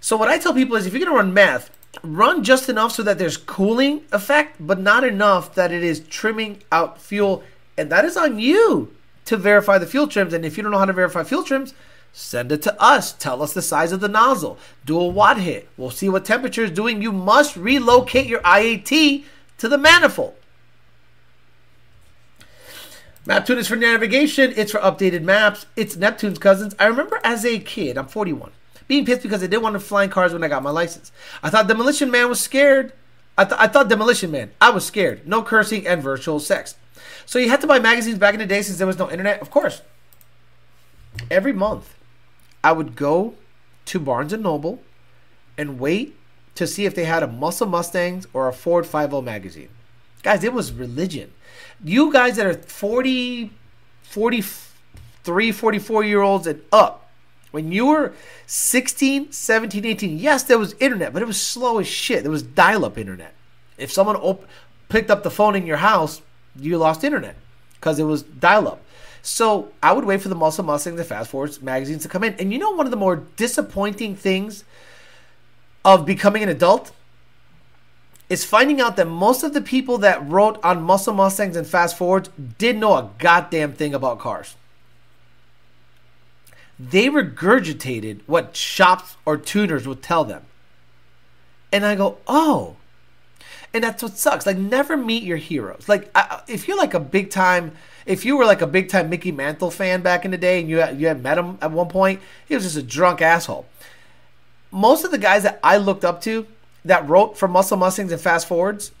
[SPEAKER 1] So what I tell people is if you're gonna run meth, run just enough so that there's cooling effect, but not enough that it is trimming out fuel, and that is on you to verify the fuel trims. And if you don't know how to verify fuel trims, send it to us. Tell us the size of the nozzle. Do a WOT hit. We'll see what temperature is doing. You must relocate your IAT to the manifold. MapTune is for navigation. It's for updated maps. It's Neptune's cousins. I remember as a kid, I'm 41, being pissed because I didn't want to fly in cars when I got my license. I thought Demolition Man was scared. I, th- I thought Demolition Man. I was scared. No cursing and virtual sex. So you had to buy magazines back in the day since there was no internet. Of course. Every month, I would go to Barnes and Noble and wait to see if they had a Muscle Mustangs or a Ford 50 magazine. Guys, it was religion. You guys that are 40, 43, 44 year olds and up, when you were 16, 17, 18, yes, there was internet, but it was slow as shit. There was dial up internet. If someone op- picked up the phone in your house, you lost internet because it was dial up. So I would wait for the Muscle Mustangs and Fast Fords magazines to come in. And you know, one of the more disappointing things of becoming an adult is finding out that most of the people that wrote on Muscle Mustangs and Fast Fords didn't know a goddamn thing about cars. They regurgitated what shops or tuners would tell them. And I go, oh. And that's what sucks. Like, never meet your heroes. Like, I, if you're like a big time, if you were like a big time Mickey Mantle fan back in the day and you had, you had met him at one point, he was just a drunk asshole. Most of the guys that I looked up to that wrote for Muscle Mustangs and Fast Fords,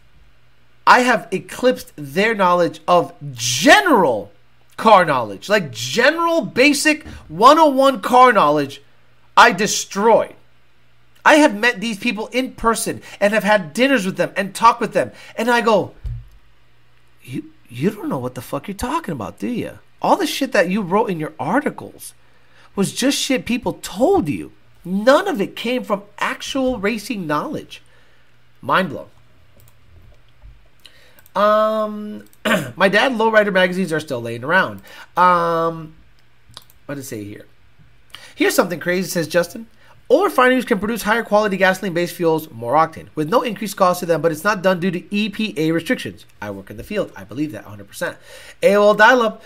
[SPEAKER 1] I have eclipsed their knowledge of general car knowledge, like general basic 101 car knowledge. I destroyed. I have met these people in person and have had dinners with them and talked with them. And I go, you, you don't know what the fuck you're talking about, do you? All the shit that you wrote in your articles was just shit people told you. None of it came from actual racing knowledge. Mind blown. Um, my dad lowrider magazines are still laying around. Um, what it say here? Here's something crazy, says Justin. All refineries can produce higher quality gasoline based fuels, more octane, with no increased cost to them, but it's not done due to EPA restrictions. I work in the field. I believe that 100%. AOL dial up.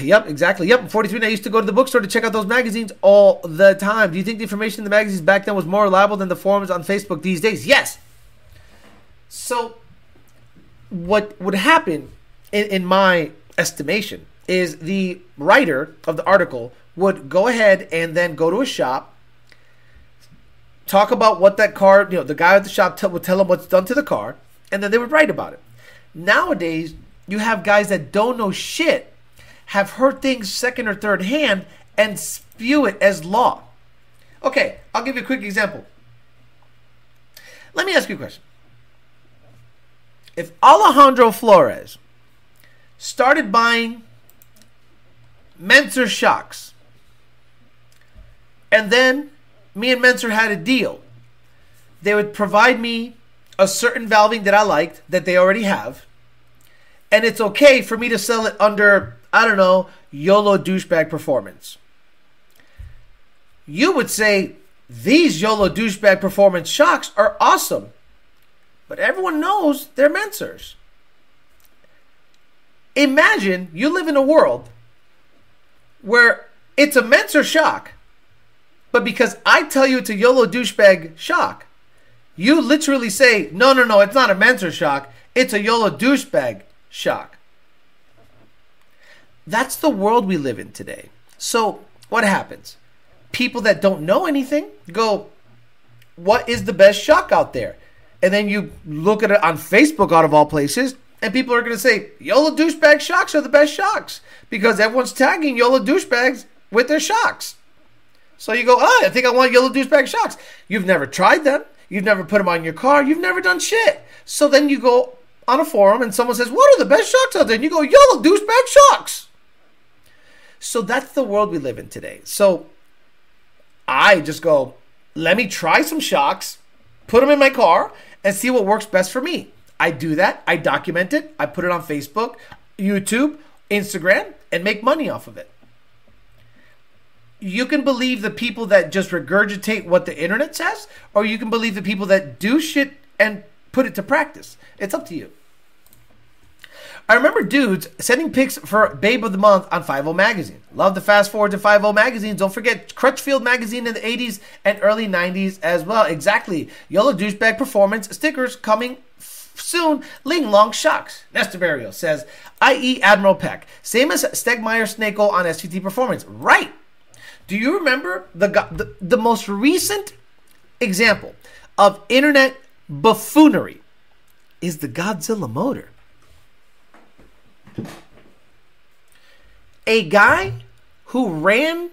[SPEAKER 1] Yep, exactly. Yep, I'm 43 and I used to go to the bookstore to check out those magazines all the time. Do you think the information in the magazines back then was more reliable than the forums on Facebook these days? Yes. So, what would happen, in, in my estimation, is the writer of the article would go ahead and then go to a shop, talk about what that car, you know, the guy at the shop t- would tell them what's done to the car, and then they would write about it. Nowadays, you have guys that don't know shit, have heard things second or third hand, and spew it as law. Okay, I'll give you a quick example. Let me ask you a question. If Alejandro Flores started buying Menscer shocks, and then me and Menscer had a deal, they would provide me a certain valving that I liked that they already have, and it's okay for me to sell it under, I don't know, YOLO douchebag performance. You would say, these YOLO douchebag performance shocks are awesome, but everyone knows they're Menscers. Imagine you live in a world where it's a Menscer shock, but because I tell you it's a YOLO douchebag shock, you literally say, no, no, no, it's not a Menscer shock, it's a YOLO douchebag shock. That's the world we live in today. So, what happens? People that don't know anything go, What is the best shock out there? And then you look at it on Facebook, out of all places, and people are going to say, YOLO douchebag shocks are the best shocks because everyone's tagging YOLO douchebags with their shocks. So you go, Oh, I think I want YOLO douchebag shocks. You've never tried them, you've never put them on your car, you've never done shit. So then you go on a forum and someone says, What are the best shocks out there? And you go, YOLO douchebag shocks. So that's the world we live in today. So I just go, let me try some shocks, put them in my car, and see what works best for me. I do that. I document it. I put it on Facebook, YouTube, Instagram, and make money off of it. You can believe the people that just regurgitate what the internet says, or you can believe the people that do shit and put it to practice. It's up to you. I remember dudes sending pics for Babe of the Month on 50 Magazine. Love the fast forward to 50 Magazine. Don't forget Crutchfield Magazine in the 80s and early 90s as well. Exactly. Yellow Douchebag Performance stickers coming soon. Ling Long Shocks. Nestor says, i.e. Admiral Peck. Same as Stegmeyer Snako on SVT Performance. Right. Do you remember the, the, the most recent example of internet buffoonery is the Godzilla motor? A guy who ran,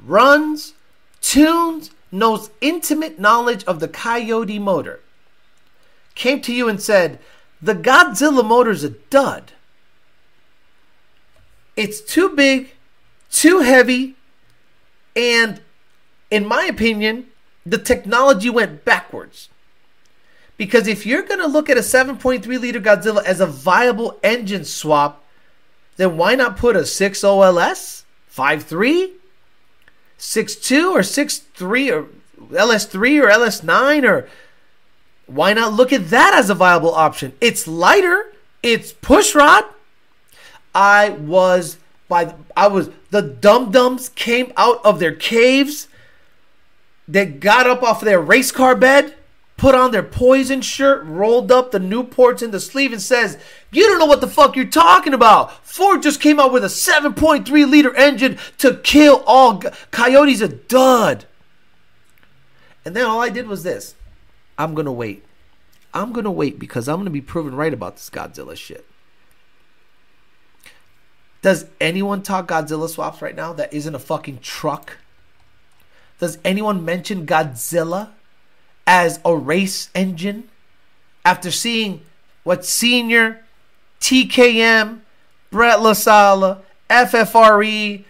[SPEAKER 1] runs, tunes, knows intimate knowledge of the Coyote motor came to you and said, The Godzilla motor's a dud. It's too big, too heavy, and in my opinion, the technology went backwards. Because if you're going to look at a 7.3 liter Godzilla as a viable engine swap, then why not put a 6 OLS, 5.3, 6.2 or 6.3 or LS3 or LS9 or why not look at that as a viable option? It's lighter, it's pushrod. I was by the, I was the dum dums came out of their caves. They got up off their race car bed, put on their poison shirt, rolled up the Newports in the sleeve, and says, "You don't know what the fuck you're talking about. Ford just came out with a 7.3 liter engine to kill all g- coyotes. A dud." And then all I did was this: I'm gonna wait. I'm gonna wait because I'm gonna be proven right about this Godzilla shit. Does anyone talk Godzilla swaps right now that isn't a fucking truck? Does anyone mention Godzilla as a race engine after seeing what Senior, TKM, Brett LaSala, FFRE,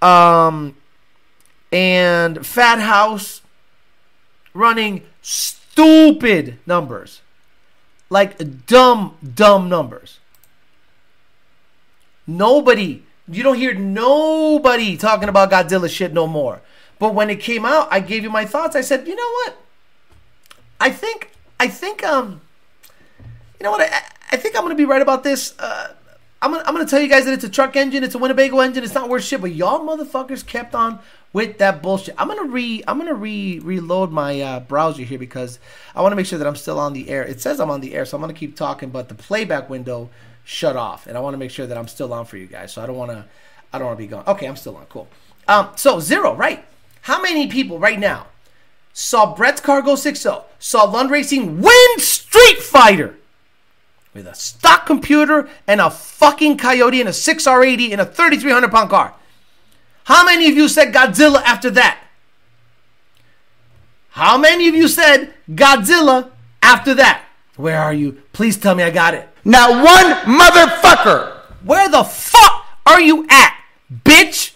[SPEAKER 1] um, and Fat House running stupid numbers? Like dumb, dumb numbers. Nobody, you don't hear nobody talking about Godzilla shit no more. But when it came out, I gave you my thoughts. I said, you know what? I think, I think, um, you know what? I, I think I'm gonna be right about this. Uh, I'm gonna, I'm gonna tell you guys that it's a truck engine, it's a Winnebago engine, it's not worth shit. But y'all motherfuckers kept on with that bullshit. I'm gonna re, I'm gonna re reload my uh, browser here because I want to make sure that I'm still on the air. It says I'm on the air, so I'm gonna keep talking, but the playback window shut off, and I want to make sure that I'm still on for you guys. So I don't want to, I don't want to be gone. Okay, I'm still on. Cool. Um, so zero, right? How many people right now saw Brett's Cargo 6 0, saw Lund Racing win Street Fighter with a stock computer and a fucking Coyote and a 6R80 and a 3,300 pound car? How many of you said Godzilla after that? How many of you said Godzilla after that? Where are you? Please tell me I got it.
[SPEAKER 4] Not one motherfucker.
[SPEAKER 1] Where the fuck are you at, bitch?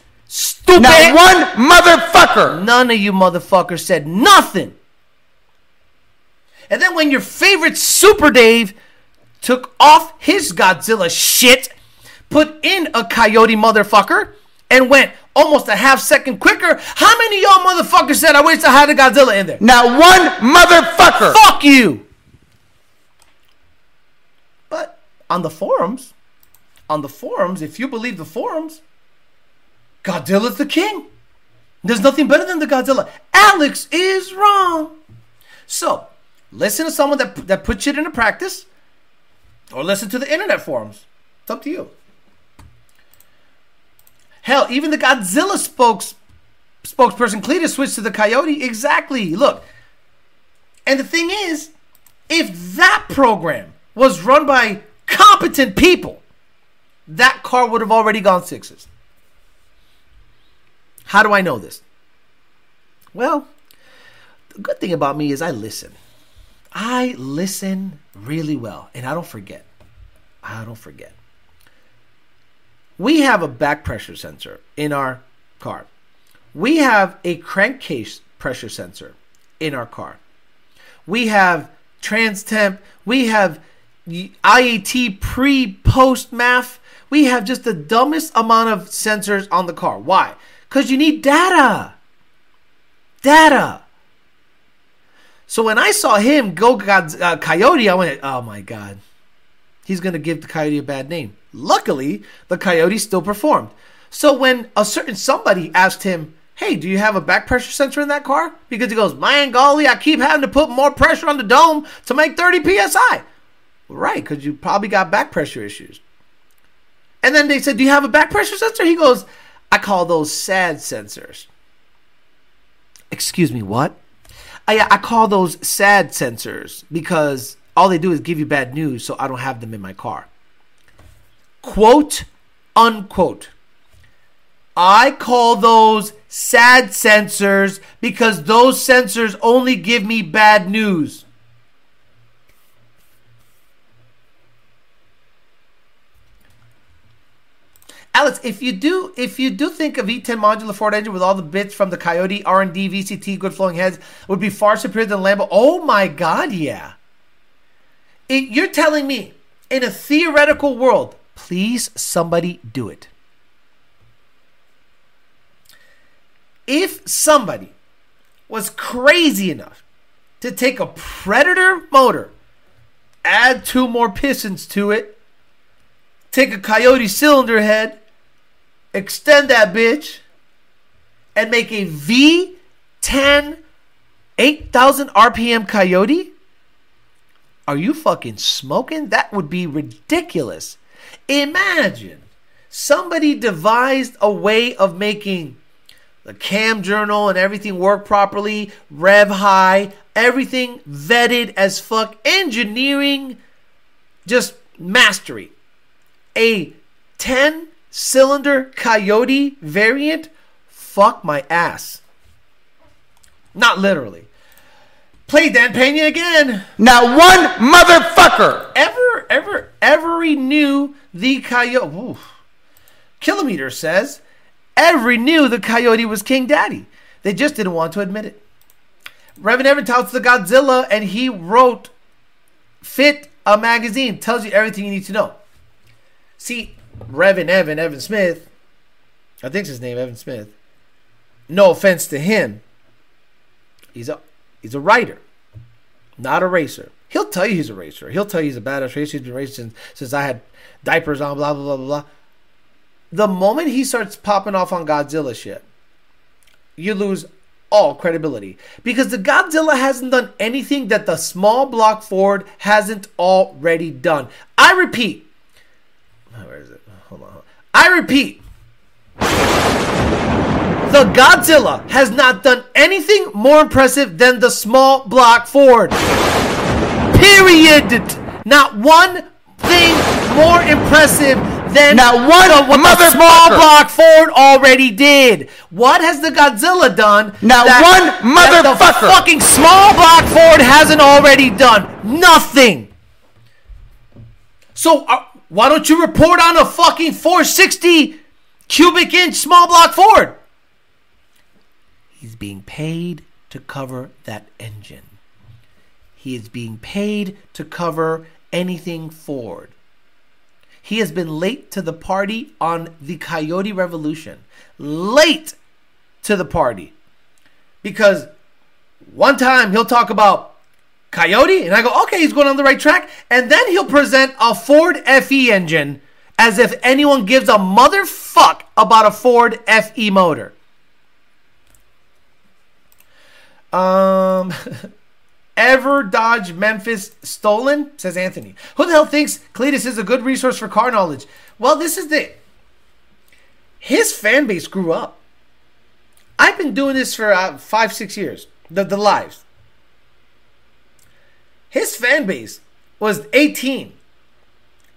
[SPEAKER 1] Stupid.
[SPEAKER 4] Not one motherfucker.
[SPEAKER 1] None of you motherfuckers said nothing. And then when your favorite Super Dave took off his Godzilla shit, put in a coyote motherfucker, and went, almost a half second quicker. How many of y'all motherfuckers said I wish I had a Godzilla in there?
[SPEAKER 4] Not one motherfucker.
[SPEAKER 1] Fuck you. But on the forums, on the forums, if you believe the forums, Godzilla's the king. There's nothing better than the Godzilla. Alex is wrong. So, listen to someone that that puts it into practice, or listen to the internet forums. It's up to you. Hell, even the Godzilla spokes spokesperson Cleetus switched to the Coyote. Exactly. Look, and the thing is, if that program was run by competent people, that car would have already gone sixes. How do I know this? Well, the good thing about me is I listen. I listen really well, and I don't forget. I don't forget. We have a back pressure sensor in our car. We have a crankcase pressure sensor in our car. We have trans temp. We have IAT pre post MAF. We have just the dumbest amount of sensors on the car. Why? Because you need data. Data. So when I saw him go God, uh, Coyote, I went, oh my God. He's going to give the Coyote a bad name. Luckily, the Coyote still performed. So when a certain somebody asked him, hey, do you have a back pressure sensor in that car? Because he goes, man, golly, I keep having to put more pressure on the dome to make 30 psi. Right, because you probably got back pressure issues. And then they said, do you have a back pressure sensor? He goes, I call those sad sensors. Excuse me, what? I, I call those sad sensors because all they do is give you bad news, so I don't have them in my car. Quote, unquote. I call those sad sensors because those sensors only give me bad news. Alex, if you do if you do think a V10 modular Ford engine with all the bits from the Coyote R&D VCT good flowing heads would be far superior than Lambo, oh my god, yeah. It, you're telling me in a theoretical world, please somebody do it. If somebody was crazy enough to take a Predator motor, add two more pistons to it, take a Coyote cylinder head, extend that bitch, and make a V10 8000 RPM Coyote? Are you fucking smoking? That would be ridiculous. Imagine somebody devised a way of making the cam journal and everything work properly, rev high, everything vetted as fuck, engineering, just mastery. A 10 cylinder Coyote variant, fuck my ass. Not literally. Play Dan Pena again.
[SPEAKER 4] Now one motherfucker.
[SPEAKER 1] Ever, ever, every knew the Coyote. Kilometer says every knew the Coyote was King Daddy. They just didn't want to admit it. Reverend Evan touts the Godzilla, and he wrote Fit a magazine. Tells you everything you need to know. See, Reverend Evan, Evan Smith, I think it's his name, Evan Smith. No offense to him. He's a he's a writer, not a racer. He'll tell you he's a racer. He'll tell you he's a badass racer. He's been racing since I had diapers on, blah, blah, blah, blah. The moment he starts popping off on Godzilla shit, you lose all credibility. Because the Godzilla hasn't done anything that the small block Ford hasn't already done. I repeat. Where is it? Hold on. Hold on. I repeat. The Godzilla has not done anything more impressive than the small block Ford. Period. Not one thing more impressive than
[SPEAKER 4] Not one
[SPEAKER 1] the, what the small block Ford already did. What has the Godzilla done?
[SPEAKER 4] Not
[SPEAKER 1] that-
[SPEAKER 4] one
[SPEAKER 1] that the fucking small block Ford hasn't already done nothing. So uh, why don't you report on a fucking 460 cubic inch small block Ford? He's being paid to cover that engine. He is being paid to cover anything Ford. he has been late to the party on the Coyote Revolution. Late to the party. Because one time he'll talk about Coyote, and I go, okay, he's going on the right track. And then he'll present a Ford FE engine as if anyone gives a motherfuck about a Ford FE motor. Um, ever Dodge Memphis stolen? Says Anthony. Who the hell thinks Cleetus is a good resource for car knowledge? Well, this is the his fan base grew up. I've been doing this for uh, five, six years. The the lives. His fan base was 18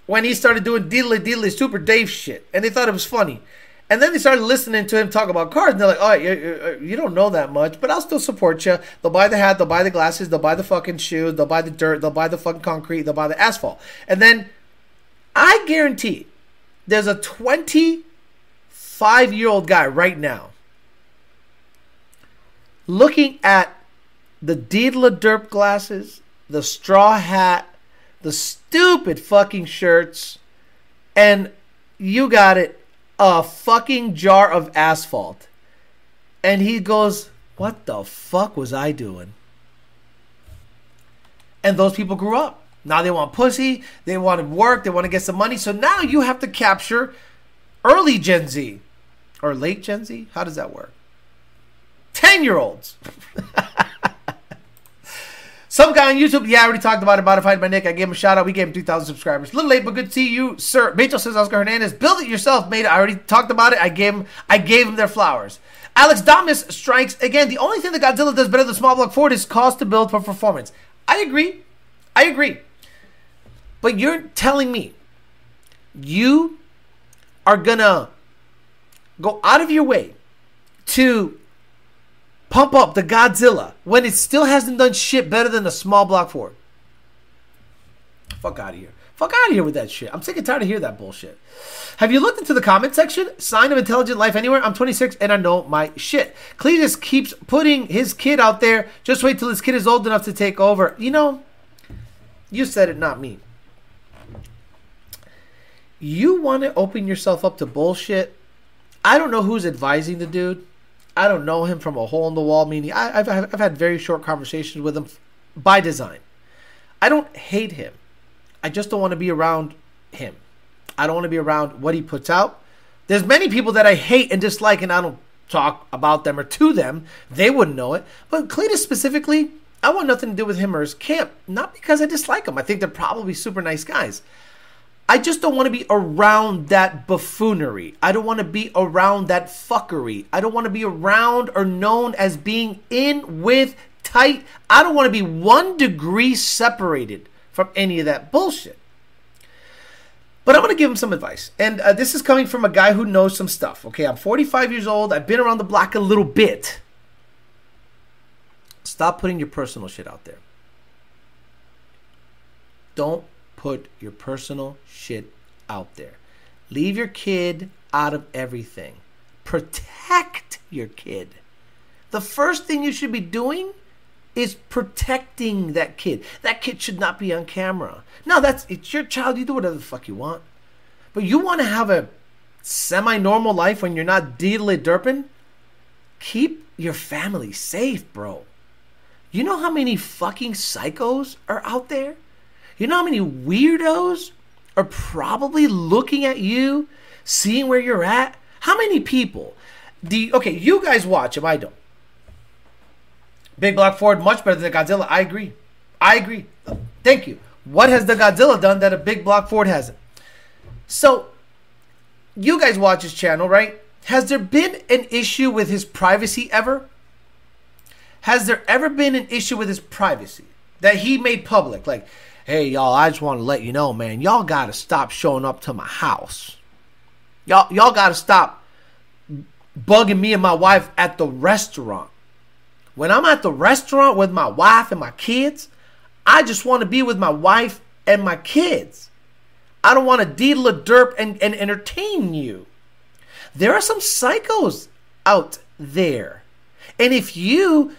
[SPEAKER 1] when he started doing diddly diddly super Dave shit, and they thought it was funny. And then they started listening to him talk about cars, and they're like, "Oh, you, you, uh, you don't know that much, but I'll still support you." They'll buy the hat, they'll buy the glasses, they'll buy the fucking shoes, they'll buy the dirt, they'll buy the fucking concrete, they'll buy the asphalt, and then I guarantee there's a 25 year old guy right now looking at the Deedla Derp glasses, the straw hat, the stupid fucking shirts, and you got it, a fucking jar of asphalt. And he goes, What the fuck was I doing? And those people grew up. Now they want pussy, they want to work, they want to get some money. So now you have to capture early Gen Z or late Gen Z. How does that work? 10 year olds. Some guy on YouTube, yeah, I already talked about it, modified by Nick. I gave him a shout out. We gave him 2,000 subscribers. A little late, but good to see you, sir. Rachel says Oscar Hernandez, build it yourself, mate. I already talked about it. I gave him, I gave him their flowers. Alex Damas strikes again. The only thing that Godzilla does better than small block Ford is cost to build for performance. I agree. I agree. But you're telling me you are gonna go out of your way to pump up the Godzilla when it still hasn't done shit better than the small block Ford. Fuck out of here. Fuck out of here with that shit. I'm sick and tired of hearing that bullshit. Have you looked into the comment section? Sign of intelligent life anywhere? I'm 26 and I know my shit. Cleetus keeps putting his kid out there. Just wait till his kid is old enough to take over. You know, you said it, not me. You want to open yourself up to bullshit? I don't know who's advising the dude. I don't know him from a hole in the wall. Meaning, I, have I've had very short conversations with him by design. I don't hate him. I just don't want to be around him. I don't want to be around what he puts out. There's many people that I hate and dislike, and I don't talk about them or to them. They wouldn't know it. But Cleetus specifically, I want nothing to do with him or his camp. Not because I dislike him. I think they're probably super nice guys. I just don't want to be around that buffoonery. I don't want to be around that fuckery. I don't want to be around or known as being in with tight. I don't want to be one degree separated from any of that bullshit. But I'm going to give him some advice. And uh, this is coming from a guy who knows some stuff. Okay, I'm 45 years old. I've been around the block a little bit. Stop putting your personal shit out there. Don't put your personal shit out there. Leave your kid out of everything. Protect your kid. The first thing you should be doing is protecting that kid. That kid should not be on camera. No, that's it's your child. You do whatever the fuck you want. But you want to have a semi-normal life when you're not deedly derping? Keep your family safe, bro. You know how many fucking psychos are out there? You know how many weirdos are probably looking at you, seeing where you're at? How many people you, okay, you guys watch him, I don't. Big Block Ford, much better than Godzilla. I agree. I agree. Thank you. What has the Godzilla done that a Big Block Ford hasn't? So, you guys watch his channel, right? Has there been an issue with his privacy ever? Has there ever been an issue with his privacy that he made public? Like, hey, y'all, I just want to let you know, man, y'all got to stop showing up to my house. Y'all, y'all got to stop bugging me and my wife at the restaurant. When I'm at the restaurant with my wife and my kids, I just want to be with my wife and my kids. I don't want to deedle a derp and, and entertain you. There are some psychos out there. And if you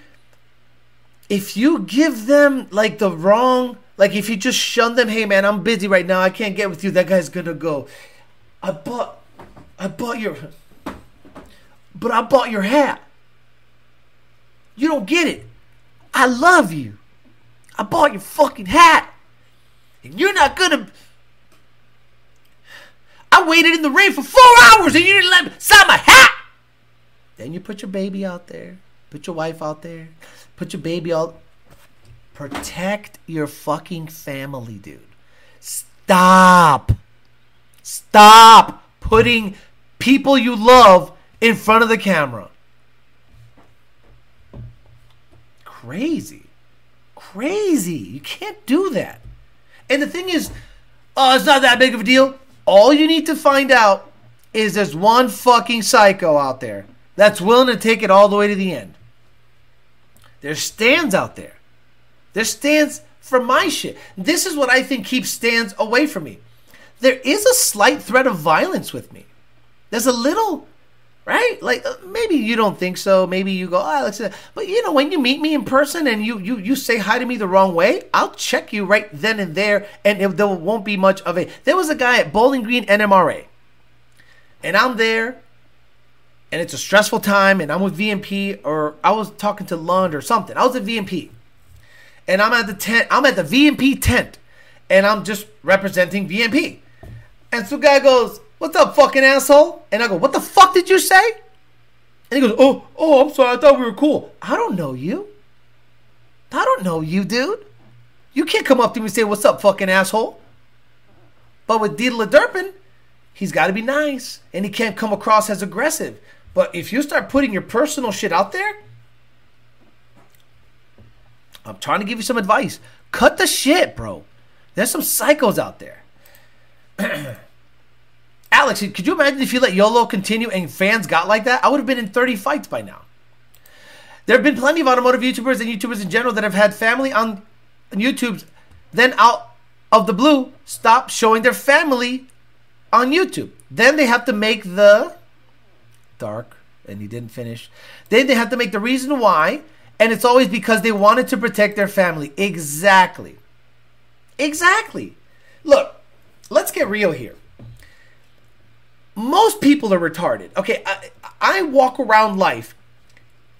[SPEAKER 1] if you give them like the wrong Like if you just shun them, hey man, I'm busy right now. I can't get with you. That guy's gonna go. I bought, I bought your, but I bought your hat. You don't get it. I love you. I bought your fucking hat, and you're not gonna. I waited in the rain for four hours, and you didn't let me sign my hat. Then you put your baby out there, put your wife out there, put your baby out. Protect your fucking family, dude. Stop. Stop putting people you love in front of the camera. Crazy. Crazy. You can't do that. And the thing is, oh, it's not that big of a deal. All you need to find out is there's one fucking psycho out there that's willing to take it all the way to the end. There's stands out there. There's stands for my shit. This is what I think keeps stands away from me. There is a slight threat of violence with me. There's a little, right? Like uh, maybe you don't think so. Maybe you go, oh, uh," but you know when you meet me in person and you you you say hi to me the wrong way, I'll check you right then and there, and it, there won't be much of a. There was a guy at Bowling Green NMRA, and I'm there, and it's a stressful time, and I'm with VMP, or I was talking to Lund or something. I was at VMP, and I'm at the tent. I'm at the VMP tent, and I'm just representing VMP. And some guy goes, "What's up, fucking asshole?" And I go, "What the fuck did you say?" And he goes, "Oh, oh, I'm sorry. I thought we were cool. I don't know you. I don't know you, dude. You can't come up to me and say, "What's up, fucking asshole?" But with Deedle Durpin, he's got to be nice, and he can't come across as aggressive. But if you start putting your personal shit out there, I'm trying to give you some advice. Cut the shit, bro. There's some psychos out there. Alex, could you imagine if you let YOLO continue and fans got like that? I would have been in 30 fights by now. There have been plenty of automotive YouTubers and YouTubers in general that have had family on YouTube, then out of the blue, stop showing their family on YouTube. Then they have to make the dark, and he didn't finish. Then they have to make the reason why, and it's always because they wanted to protect their family. Exactly. Exactly. Look, let's get real here. Most people are retarded. Okay, I, I walk around life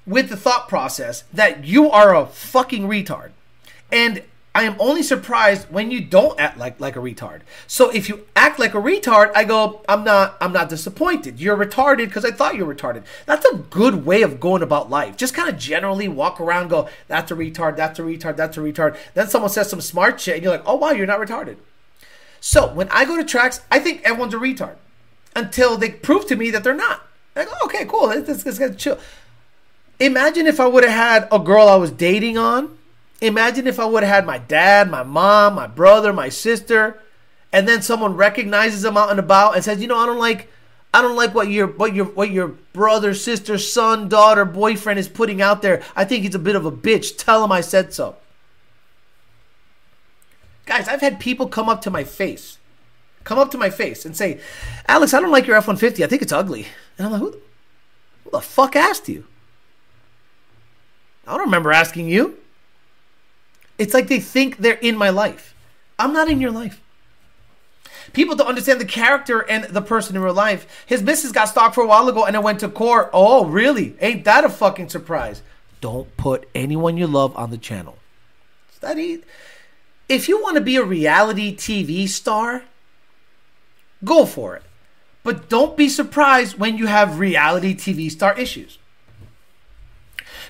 [SPEAKER 1] with the thought process that you are a fucking retard. And I am only surprised when you don't act like like a retard. So if you act like a retard, I go, I'm not I'm not disappointed. You're retarded because I thought you were retarded. That's a good way of going about life. Just kind of generally walk around, go, that's a retard, that's a retard, that's a retard. Then someone says some smart shit, and you're like, oh wow, you're not retarded. So when I go to tracks, I think everyone's a retard until they prove to me that they're not. I go, oh, okay, cool. Let's, let's get chill. Imagine if I would have had a girl I was dating on. Imagine if I would have had my dad, my mom, my brother, my sister, and then someone recognizes them out and about and says, you know, I don't like I don't like what your what your what your brother, sister, son, daughter, boyfriend is putting out there. I think he's a bit of a bitch. Tell him I said so. Guys, I've had people come up to my face, come up to my face and say, Alex, I don't like your F 150. I think it's ugly. And I'm like, who, who the fuck asked you? I don't remember asking you. It's like they think they're in my life. I'm not in your life. People don't understand the character and the person in real life. His missus got stalked for a while ago and it went to court. Oh, really? Ain't that a fucking surprise? Don't put anyone you love on the channel. It's that if you want to be a reality TV star, go for it. But don't be surprised when you have reality TV star issues.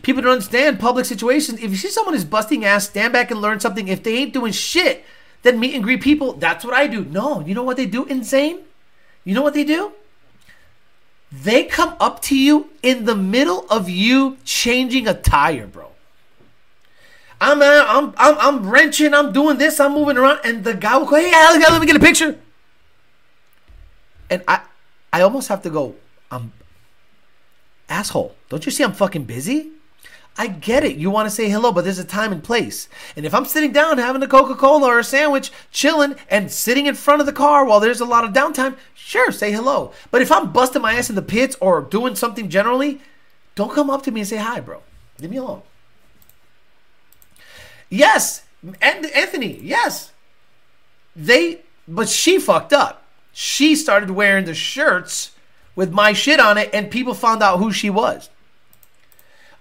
[SPEAKER 1] People don't understand public situations. If you see someone is busting ass, stand back and learn something. If they ain't doing shit, then meet and greet people. That's what I do. No, you know what they do? Insane. You know what they do? They come up to you in the middle of you changing a tire, bro. I'm, uh, I'm, I'm, I'm wrenching, I'm doing this, I'm moving around, and the guy will go, "Hey, Alex, let me get a picture." And I, I almost have to go, "I'm asshole. Don't you see I'm fucking busy?" I get it. You want to say hello, but there's a time and place. And if I'm sitting down having a Coca Cola or a sandwich, chilling, and sitting in front of the car while there's a lot of downtime, sure, say hello. But if I'm busting my ass in the pits or doing something generally, don't come up to me and say hi, bro. Leave me alone. Yes, and Anthony, yes. They, but she fucked up. She started wearing the shirts with my shit on it, and people found out who she was.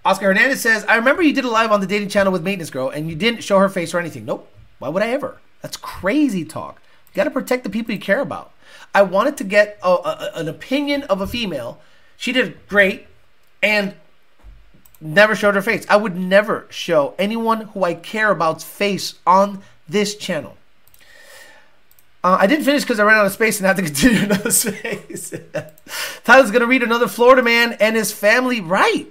[SPEAKER 1] Oscar Hernandez says, I remember you did a live on the dating channel with Maintenance Girl, and you didn't show her face or anything. Nope. Why would I ever? That's crazy talk. You got to protect the people you care about. I wanted to get a, a, an opinion of a female. She did great, and never showed her face. I would never show anyone who I care about's face on this channel. Uh, I didn't finish because I ran out of space and had to continue another space. Tyler's going to read another Florida man and his family. Right.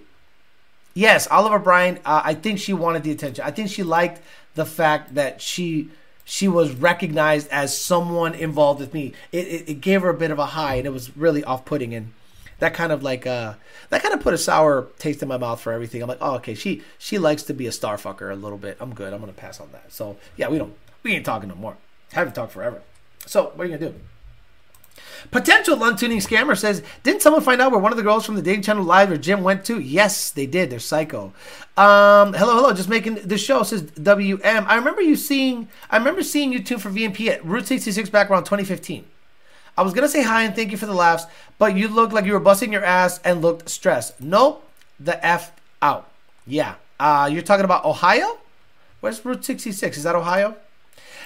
[SPEAKER 1] Yes, Oliver Bryan. Uh, I think she wanted the attention. I think she liked the fact that she she was recognized as someone involved with me. It, it, it gave her a bit of a high, and it was really off putting. And that kind of like uh that kind of put a sour taste in my mouth for everything. I'm like, oh okay, she she likes to be a star fucker a little bit. I'm good. I'm gonna pass on that. So yeah, we don't we ain't talking no more. Haven't talked forever. So what are you gonna do? Potential lung tuning scammer says, Didn't someone find out where one of the girls from the dating channel live or gym went to? Yes, they did. They're psycho. Um, hello, hello. Just making the show says WM. I remember you seeing I remember seeing you tune for VMP at Route 66 back around 2015. I was gonna say hi and thank you for the laughs, but you looked like you were busting your ass and looked stressed. Nope, the F out. Yeah. Uh, you're talking about Ohio? Where's Route 66? Is that Ohio?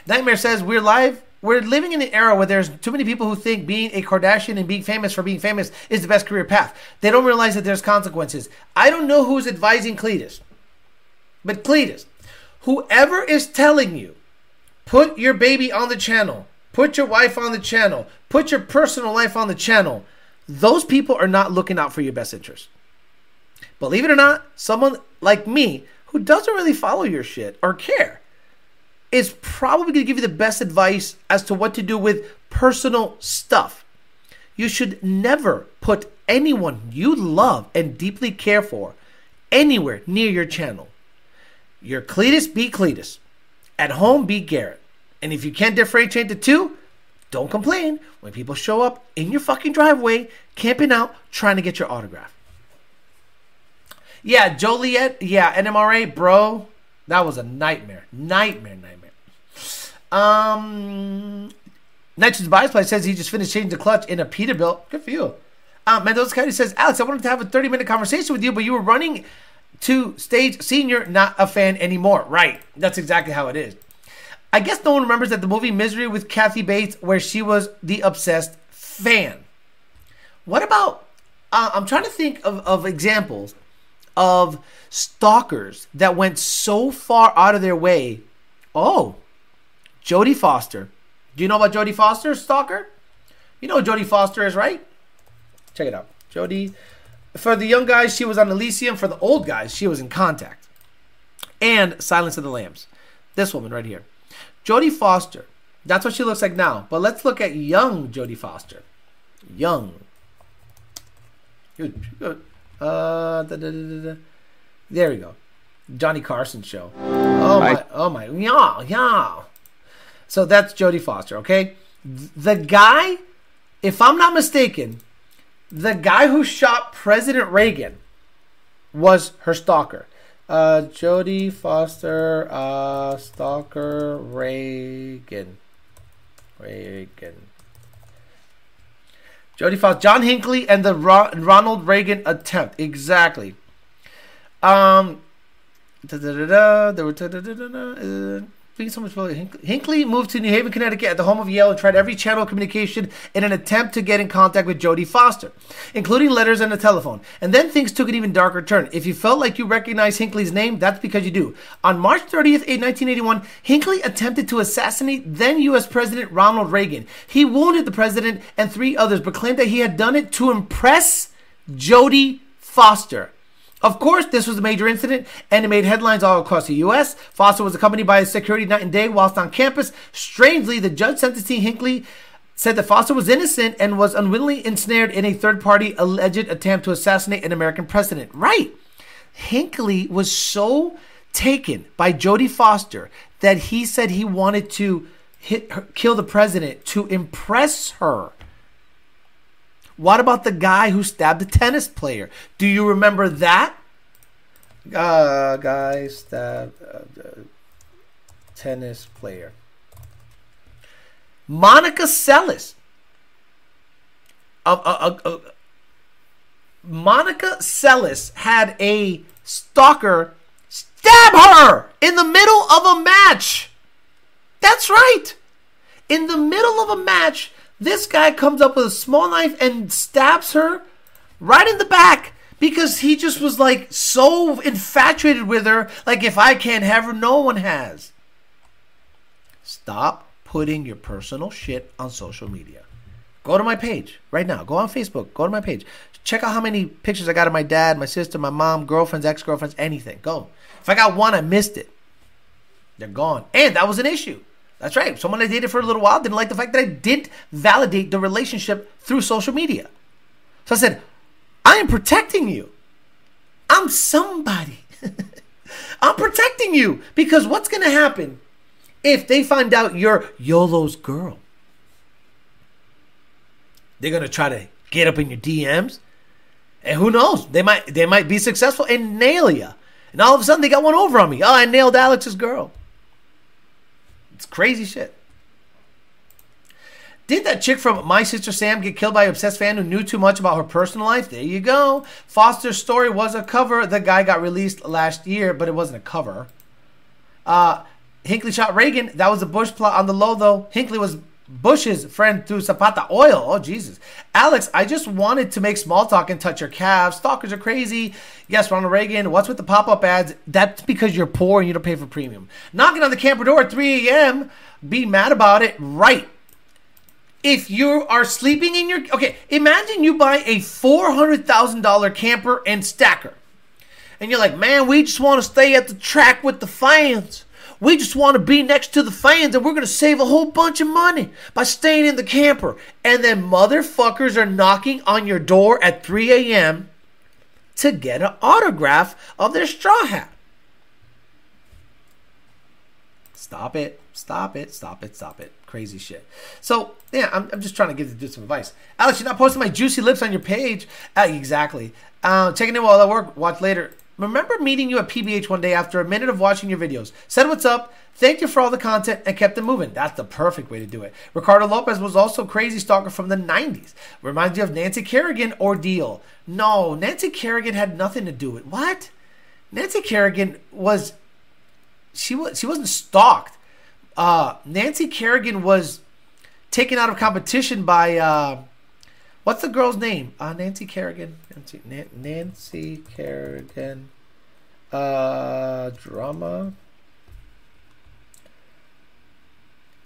[SPEAKER 1] Nightmare says we're live. We're living in an era where there's too many people who think being a Kardashian and being famous for being famous is the best career path. They don't realize that there's consequences. I don't know who's advising Cleetus, but Cleetus, whoever is telling you, put your baby on the channel, put your wife on the channel, put your personal life on the channel, those people are not looking out for your best interest. Believe it or not, someone like me who doesn't really follow your shit or care is probably going to give you the best advice as to what to do with personal stuff. You should never put anyone you love and deeply care for anywhere near your channel. Your Cleetus, be Cleetus. At home, be Garrett. And if you can't differentiate the two, don't complain when people show up in your fucking driveway, camping out, trying to get your autograph. Yeah, Joliet, yeah, NMRA, bro, that was a nightmare. Nightmare, nightmare. Um, Nitrogen's Bias Play says he just finished changing the clutch in a Peterbilt. Good for you. Uh, Mendoza County says, Alex, I wanted to have a 30 minute conversation with you, but you were running to stage senior, not a fan anymore. Right. That's exactly how it is. I guess no one remembers that the movie Misery with Kathy Bates, where she was the obsessed fan. What about? Uh, I'm trying to think of, of examples of stalkers that went so far out of their way. Oh, Jodie Foster. Do you know about Jodie Foster, stalker? You know Jodie Foster is, right? Check it out. Jodie. For the young guys, she was on Elysium. For the old guys, she was in Contact. And Silence of the Lambs. This woman right here. Jodie Foster. That's what she looks like now. But let's look at young Jodie Foster. Young. Good. Uh, da, da, da, there we go. Johnny Carson show. Oh my! Oh my! Yeah, yeah. So that's Jodie Foster. Okay, the guy, if I'm not mistaken, the guy who shot President Reagan was her stalker. Uh, Jodie Foster, uh, stalker Reagan. Reagan. Jodie Foster, John Hinckley, and the Ro- Ronald Reagan attempt. Exactly. Um, da, da, da, there uh, Being so much Hinckley moved to New Haven, Connecticut at the home of Yale and tried every channel of communication in an attempt to get in contact with Jodie Foster, including letters and a telephone. And then things took an even darker turn. If you felt like you recognized Hinckley's name, that's because you do. On March 30th, 1981, Hinckley attempted to assassinate then U.S. President Ronald Reagan. He wounded the president and three others, but claimed that he had done it to impress Jodie Foster. Of course, this was a major incident and it made headlines all across the U.S. Foster was accompanied by his security night and day whilst on campus. Strangely, the judge sentencing Hinckley said that Foster was innocent and was unwittingly ensnared in a third party alleged attempt to assassinate an American president. Right. Hinckley was so taken by Jodie Foster that he said he wanted to hit her, kill the president to impress her. What about the guy who stabbed the tennis player? Do you remember that? Uh, guy stabbed. Uh, tennis player. Monica Seles. Uh, uh, uh, Monica Seles had a stalker stab her in the middle of a match. That's right. In the middle of a match, this guy comes up with a small knife and stabs her right in the back because he just was like so infatuated with her. Like, if I can't have her, no one has. Stop putting your personal shit on social media. Go to my page right now. Go on Facebook. Go to my page. Check out how many pictures I got of my dad, my sister, my mom, girlfriends, ex girlfriends, anything. Go. If I got one, I missed it. They're gone. And that was an issue. That's right. Someone I dated for a little while didn't like the fact that I didn't validate the relationship through social media. So I said, I am protecting you. I'm somebody. I'm protecting you because what's going to happen if they find out you're YOLO's girl? They're going to try to get up in your DMs. And who knows? They might they might be successful and nail you. And all of a sudden they got one over on me. Oh, I nailed Alex's girl. It's crazy shit. Did that chick from My Sister Sam get killed by an obsessed fan who knew too much about her personal life? There you go. Foster's story was a cover. The guy got released last year, but it wasn't a cover. Uh, Hinckley shot Reagan. That was a Bush plot on the low, though. Hinckley was Bush's friend through Zapata oil. Oh, Jesus. Alex, I just wanted to make small talk and touch your calves. Stalkers are crazy. Yes, Ronald Reagan. What's with the pop up ads? That's because you're poor and you don't pay for premium. Knocking on the camper door at 3 a.m. Be mad about it. Right. If you are sleeping in your. Okay, imagine you buy a $400,000 camper and stacker. And you're like, man, we just want to stay at the track with the fans. We just want to be next to the fans and we're going to save a whole bunch of money by staying in the camper. And then motherfuckers are knocking on your door at 3 a.m. to get an autograph of their straw hat. Stop it. Stop it. Stop it. Stop it. Crazy shit. So, yeah, I'm, I'm just trying to give the dude some advice. Alex, you're not posting my juicy lips on your page. Uh, exactly. Uh, checking in while I work. Watch later. Remember meeting you at PBH one day after a minute of watching your videos. Said what's up, thanked you for all the content, and kept it moving. That's the perfect way to do it. Ricardo Lopez was also crazy stalker from the 90s. Reminds you of Nancy Kerrigan ordeal. No, Nancy Kerrigan had nothing to do with what? Nancy Kerrigan was she was she wasn't stalked. Uh, Nancy Kerrigan was taken out of competition by uh, What's the girl's name? Uh, Nancy Kerrigan. Nancy, Na- Nancy Kerrigan. Uh, drama.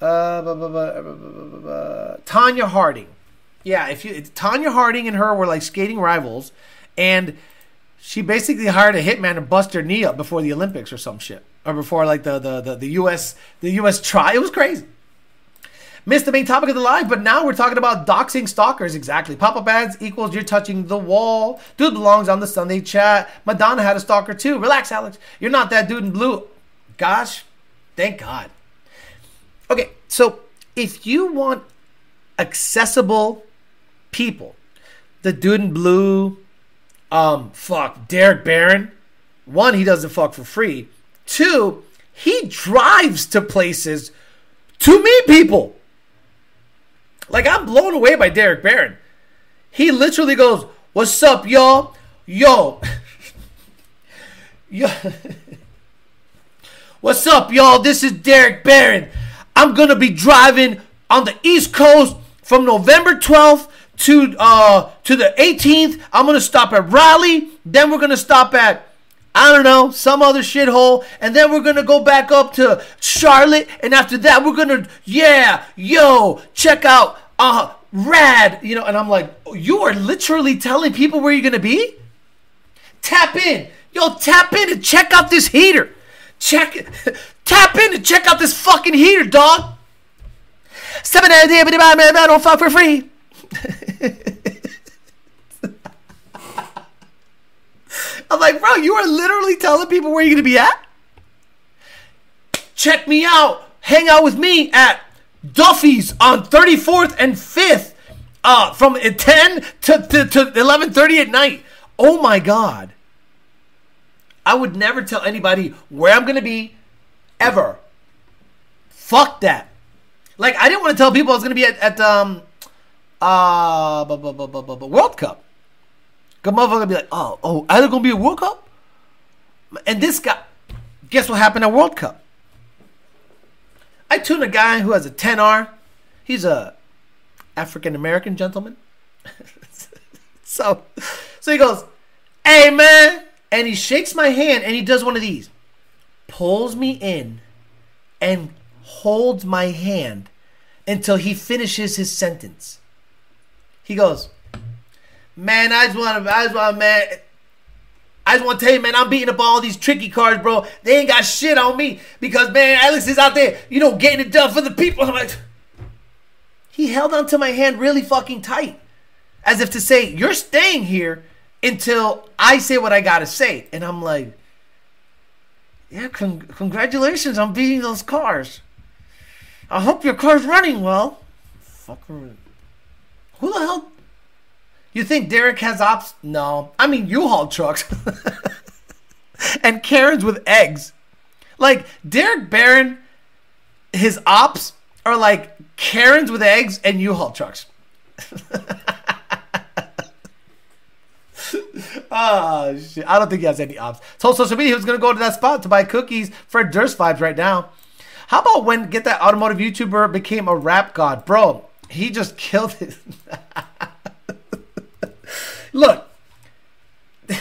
[SPEAKER 1] Uh, blah, blah, blah, Tonya Harding. Yeah, if you Tonya Harding and her were like skating rivals, and she basically hired a hitman to bust her knee up before the Olympics or some shit, or before like the the the, the U.S. the U.S. try. It was crazy. Missed the main topic of the live, but now we're talking about doxing stalkers. Exactly. Pop up ads equals you're touching the wall. Dude belongs on the Sunday chat. Madonna had a stalker too. Relax, Alex. You're not that dude in blue. Gosh, thank God. Okay, so if you want accessible people, the dude in blue, um, fuck, Derek Barron. One, he doesn't fuck for free. Two, he drives to places to meet people. Like I'm blown away by Derek Barron. He literally goes, "What's up, y'all? Yo, yo, what's up, y'all? This is Derek Barron. I'm gonna be driving on the East Coast from November 12th to uh to the 18th. I'm gonna stop at Raleigh. Then we're gonna stop at I don't know, some other shithole, and then we're gonna go back up to Charlotte, and after that we're gonna, yeah, yo, check out, uh, rad, you know, and I'm like, you are literally telling people where you're gonna be? Tap in, yo, tap in and check out this heater. Check it, tap in and check out this fucking heater, dog. Seven I don't fuck for free. I'm like, bro, you are literally telling people where you're gonna be at. Check me out. Hang out with me at Duffy's on 34th and 5th, uh, from 10 to, to, to 11:30 at night. Oh my god. I would never tell anybody where I'm gonna be, ever. Fuck that. Like I didn't want to tell people I was gonna be at, at um uh bu- bu- bu- World Cup. Good motherfucker be like, oh, oh, are there gonna be a World Cup? And this guy, guess what happened at World Cup? I tuned a guy who has a 10R. He's a African American gentleman. so, so he goes, "Hey man," and he shakes my hand and he does one of these, pulls me in, and holds my hand until he finishes his sentence. He goes, "Man, I just want to, I just want, to, man." I just want to tell you, man, I'm beating up all these tricky cards, bro. They ain't got shit on me because, man, Alex is out there, you know, getting it done for the people. I'm like, he held onto my hand really fucking tight, as if to say, "You're staying here until I say what I gotta say." And I'm like, "Yeah, con- congratulations on beating those cars. I hope your car's running well." Fucker, who the hell? You think Derek has ops? No, I mean U-Haul trucks and Karens with eggs. Like Derek Barron, his ops are like Karens with eggs and U-Haul trucks. oh shit! I don't think he has any ops. Told social media he was gonna go to that spot to buy cookies for Durst vibes right now. How about when get that automotive YouTuber became a rap god, bro? He just killed it. Look.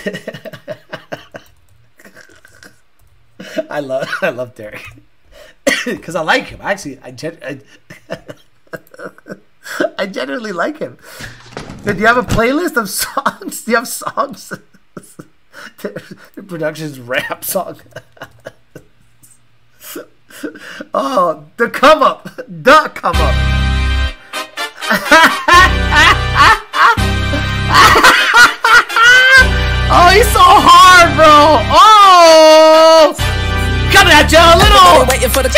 [SPEAKER 1] I love I love Derek because I like him. Actually, I gen- I, I genuinely like him. Do you have a playlist of songs? Do you have songs? the production's rap song. oh, the come up, the come up. Oh, he's so hard, bro. Oh, coming at you a little.
[SPEAKER 6] Waiting for the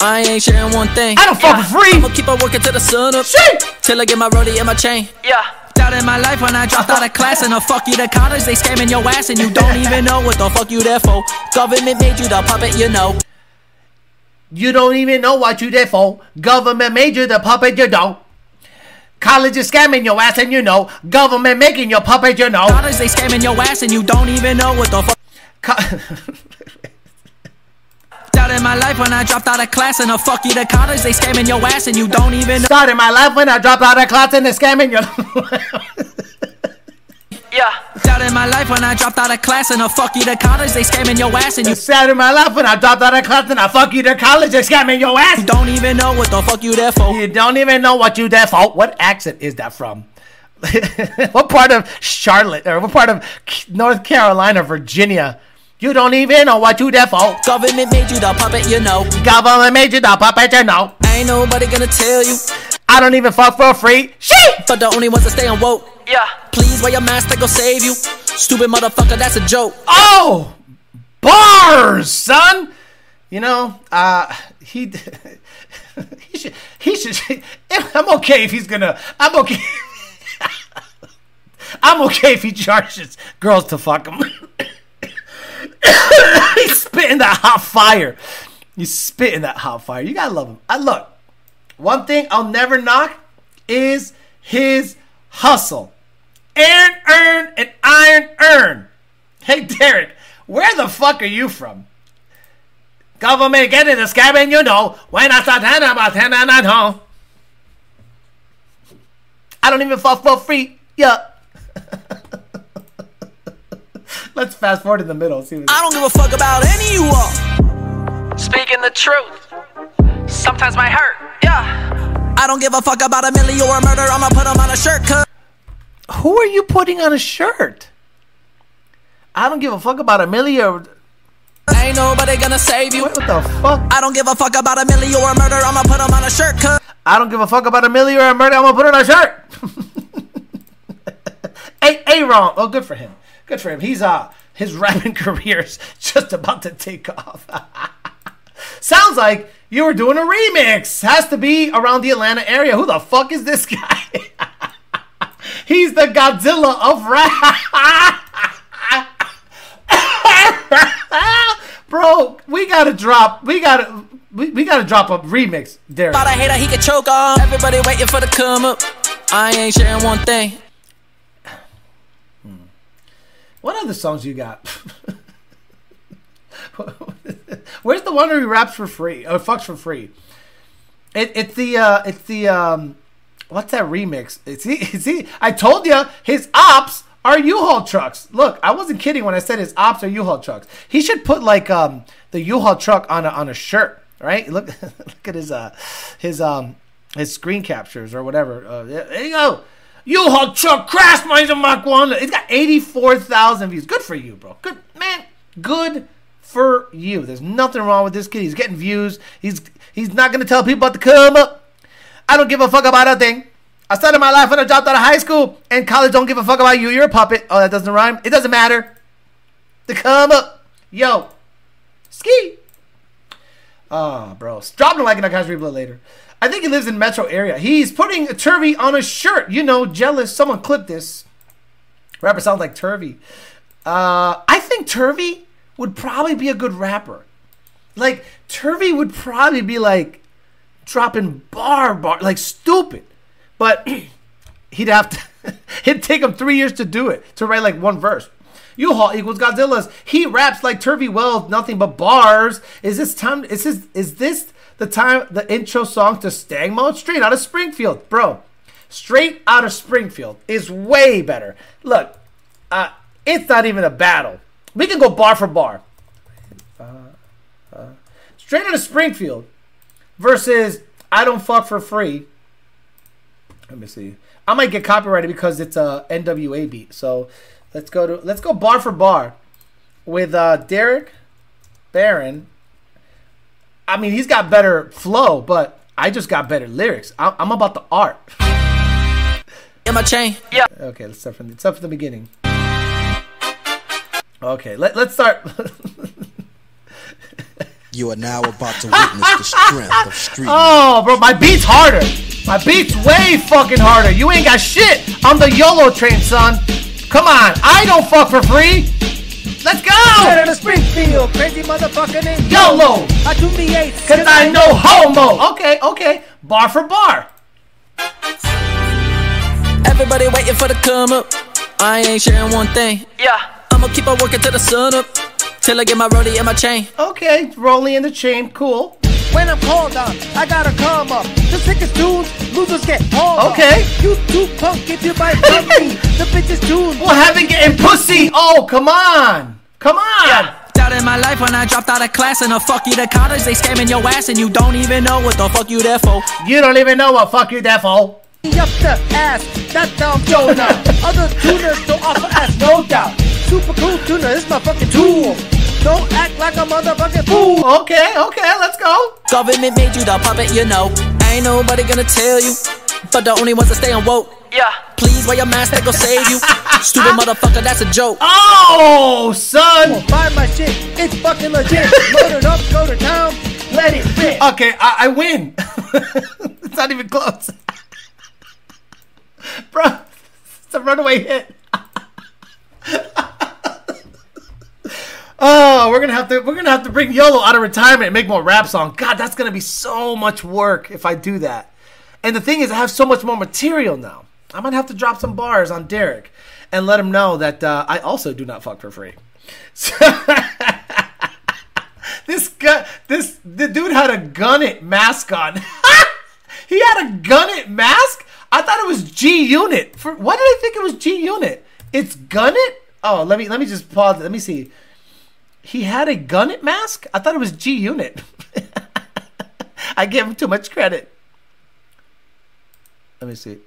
[SPEAKER 6] I ain't sharing one thing.
[SPEAKER 1] I don't fuck for free.
[SPEAKER 6] I'ma keep on working till the sun up.
[SPEAKER 1] Shit!
[SPEAKER 6] Till I get my rollie and my chain.
[SPEAKER 3] Yeah.
[SPEAKER 6] Doubt in my life when I dropped out of class and a fuck you to college. They scamming your ass and you don't even know what the fuck you there for. Government made you the puppet, you know.
[SPEAKER 1] You don't even know what you there for. Government made you the puppet, you don't. College is scamming your ass, and you know. Government making your puppet, you know.
[SPEAKER 6] College they scamming your ass and you don't even know what the fuck.
[SPEAKER 1] Co-
[SPEAKER 6] Doubt in my life when I dropped out of class and a fuck you to college. They scamming your ass and you don't even know.
[SPEAKER 1] Started my life when I dropped out of class and they're scamming you.
[SPEAKER 3] Yeah.
[SPEAKER 6] Doubt in my life when I dropped out of class and I fuck you to college. They scamming your ass and you
[SPEAKER 1] Started my life when I dropped out of class and I fuck you to college. They're scamming your ass.
[SPEAKER 6] You don't even know what the fuck you there for.
[SPEAKER 1] You don't even know what you there for. What accent is that from? what part of Charlotte or what part of North Carolina, Virginia? You don't even know what you there for.
[SPEAKER 6] Government made you the puppet, you know.
[SPEAKER 1] Government made you the puppet, you know.
[SPEAKER 6] Ain't nobody gonna tell you.
[SPEAKER 1] I don't even fuck for free. Shit!
[SPEAKER 6] But the only ones that stay on woke.
[SPEAKER 3] Yeah.
[SPEAKER 6] Please wear your mask, they gon' save you. Stupid motherfucker, that's a joke.
[SPEAKER 1] Oh, bars, son. You know, uh, he he should he should. I'm okay if he's gonna. I'm okay. I'm okay if he charges girls to fuck him. He's spitting that hot fire. He's spitting that hot fire. You gotta love him. I look. One thing I'll never knock is his hustle. Earn, earn, and iron, earn. Hey, Derek, where the fuck are you from? Government get in the scab and you know when I start telling about ten and I know. I don't even fuck for free. Yeah. Let's fast forward to the middle. See what
[SPEAKER 6] I don't give a fuck about any of you all.
[SPEAKER 3] Speaking the truth. Sometimes might hurt. Yeah.
[SPEAKER 6] I don't give a fuck about a million or a murder. I'ma put put 'em on a shirt, cuz.
[SPEAKER 1] Who are you putting on a shirt? I don't give a fuck about a million.
[SPEAKER 6] Ain't nobody gonna save you.
[SPEAKER 1] Wait, What the fuck?
[SPEAKER 6] I don't give a fuck about a million or a murder. I'ma put put 'em on a shirt, cuz.
[SPEAKER 1] I don't give a fuck about a million or a murder. I'm gonna put it on a shirt. hey, hey, wrong. Oh, good for him. Good for him. He's uh his rapping career's just about to take off. Sounds like you were doing a remix. Has to be around the Atlanta area. Who the fuck is this guy? He's the Godzilla of rap. Bro, we gotta drop. We gotta. we, we got to drop a remix, Derek.
[SPEAKER 6] About a hater he could choke on. Everybody waiting for the come up. I ain't sharing one thing. Hmm.
[SPEAKER 1] What other songs you got? Where's the one he raps for free? Or fucks for free? It, it's the uh, it's the um, what's that remix? It's he, it's he. I told you his ops are U-Haul trucks. Look, I wasn't kidding when I said his ops are U-Haul trucks. He should put like um the U-Haul truck on a on a shirt, right? Look look at his uh his um his screen captures or whatever. Uh, there you go. U-Haul truck crash of Mach 1. It's got 84,000 views. Good for you, bro. Good, man. Good for you. There's nothing wrong with this kid. He's getting views. He's he's not to tell people about to come up. I don't give a fuck about a thing. I started my life when I dropped out of high school, and college don't give a fuck about you. You're a puppet. Oh, that doesn't rhyme. It doesn't matter. The come up. Yo. Ski. Oh, bro. Drop the like and I'll catch later. I think he lives in metro area. He's putting Turvy on a shirt. You know, jealous. Someone clip this. Rapper sounds like Turvy. Uh, I think Turvy would probably be a good rapper. Like Turvy would probably be like dropping bar bar like stupid, but he'd have to. it'd take him three years to do it to write like one verse. U-Haul equals Godzilla's. He raps like Turvy Wells, nothing but bars. Is this time? Is this is this the time? The intro song to Stag Mode, straight out of Springfield, bro. Straight out of Springfield is way better. Look, uh, it's not even a battle. We can go bar for bar. Uh, uh, straight out of Springfield versus I don't fuck for free. Let me see. I might get copyrighted because it's a NWA beat. So let's go to let's go bar for bar with uh, Derek Barron. I mean, he's got better flow, but I just got better lyrics. I'm, I'm about the art.
[SPEAKER 6] In my chain. Yeah.
[SPEAKER 1] Okay, let's start from the, start from the beginning. Okay, let, let's start.
[SPEAKER 7] You are now about to witness the strength of street.
[SPEAKER 1] Oh, bro, my beat's harder. My beat's way fucking harder. You ain't got shit. I'm the YOLO train, son. Come on, I don't fuck for free. Let's go.
[SPEAKER 5] Out of Springfield, crazy motherfucker named
[SPEAKER 1] YOLO.
[SPEAKER 5] I do the eight.
[SPEAKER 1] Cause I know homo. Okay, okay. Bar for bar.
[SPEAKER 6] Everybody waiting for the come up. I ain't sharing one thing.
[SPEAKER 3] Yeah.
[SPEAKER 6] I'ma keep on working till the sun up. Till I get my rollie and my chain.
[SPEAKER 1] Okay, rolling in the chain. Cool.
[SPEAKER 5] When I'm called on, I gotta come up. The sickest tunes, losers get hauled
[SPEAKER 1] Okay.
[SPEAKER 5] up. You too punk if you buy puppy. the bitches tunes.
[SPEAKER 1] Well, having getting pussy. Oh, come on. Come on.
[SPEAKER 6] Doubt in my life when I dropped out of class and a fuck you to college. They scamming your ass and you don't even know what the fuck you there for.
[SPEAKER 1] You don't even know what fuck you there for.
[SPEAKER 5] Up the ass, that dumb Jonah. Other tuners don't offer ass, no doubt. Super cool tuner is my fucking tool. Don't act like a motherfucking fool.
[SPEAKER 1] Okay, okay, let's go.
[SPEAKER 6] Government made you the puppet, you know. Ain't nobody gonna tell you. But the only ones that stay on woke.
[SPEAKER 3] Yeah.
[SPEAKER 6] Please wear your mask, that go save you. Stupid motherfucker, that's a joke.
[SPEAKER 1] Oh, son.
[SPEAKER 5] Buy my shit, it's fucking legit. Load it up, go to town, let it fit.
[SPEAKER 1] Okay, I, I win. it's not even close. Bro, it's a runaway hit. Oh, we're gonna have to we're gonna have to bring YOLO out of retirement and make more rap songs. God, that's gonna be so much work if I do that. And the thing is, I have so much more material now. I'm gonna have to drop some bars on Derek and let him know that uh, I also do not fuck for free. this guy, this the dude had a gun it mask on. he had a gun it mask. I thought it was G Unit. For why did I think it was G Unit? It's gun it. Oh, let me let me just pause. Let me see. He had a gun it mask. I thought it was G Unit. I gave him too much credit. Let me see.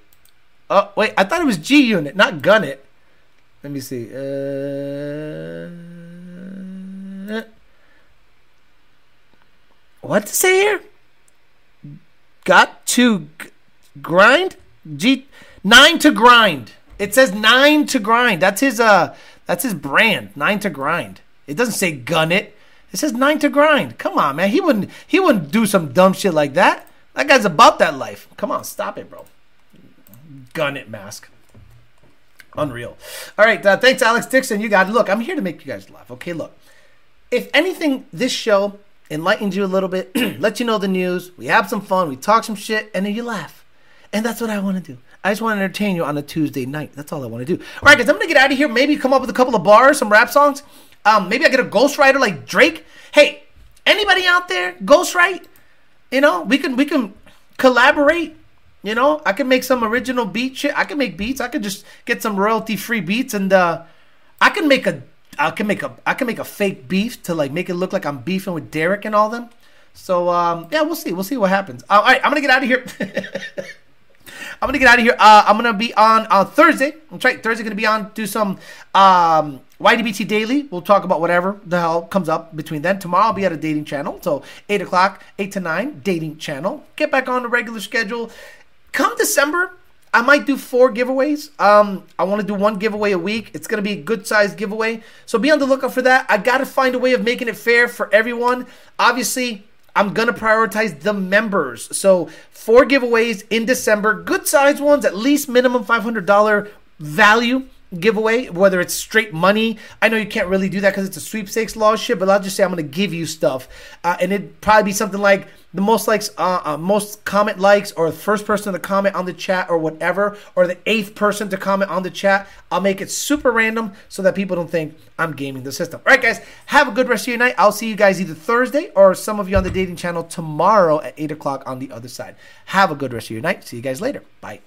[SPEAKER 1] Oh wait, I thought it was G Unit, not gun. Let me see. Uh, what to say here? Got to grind. G nine to grind. It says nine to grind. That's his uh. That's his brand. Nine to grind. It doesn't say gun it. It says nine to grind. Come on, man. He wouldn't. He wouldn't do some dumb shit like that. That guy's about that life. Come on, stop it, bro. Gun it mask. Unreal. All right. Uh, thanks, Alex Dixon. You got it. Look, I'm here to make you guys laugh. Okay, look. If anything, this show enlightens you a little bit, let you know the news. We have some fun, we talk some shit, and then you laugh. And that's what I want to do. I just want to entertain you on a Tuesday night. That's all I want to do. All right, guys, I'm gonna get out of here. Maybe come up with a couple of bars, some rap songs. Um, maybe I get a ghostwriter like Drake. Hey, anybody out there ghostwrite? You know, we can we can collaborate. You know, I can make some original beat shit. I can make beats. I can just get some royalty free beats, and uh, I can make a I can make a I can make a fake beef to like make it look like I'm beefing with Derek and all them. So um, yeah, we'll see. We'll see what happens. All right, I'm gonna get out of here. I'm gonna get out of here. Uh, I'm gonna be on on Thursday. That's right. Thursday gonna be on do some um, YDBT daily. We'll talk about whatever the hell comes up between then. Tomorrow I'll be at a dating channel. So eight o'clock, eight to nine, dating channel. Get back on the regular schedule. Come December, I might do four giveaways. Um, I want to do one giveaway a week. It's gonna be a good sized giveaway. So be on the lookout for that. I gotta find a way of making it fair for everyone. Obviously. I'm gonna prioritize the members. So four giveaways in December, good size ones, at least minimum $500 value giveaway, whether it's straight money. I know you can't really do that because it's a sweepstakes law shit, but I'll just say I'm gonna give you stuff, uh, and it'd probably be something like the most likes, uh, uh, most comment likes, or the first person to comment on the chat, or whatever, or the eighth person to comment on the chat. I'll make it super random so that people don't think I'm gaming the system. All right, guys, have a good rest of your night. I'll see you guys either Thursday or some of you on the dating channel tomorrow at eight o'clock on the other side. Have a good rest of your night. See you guys later. Bye.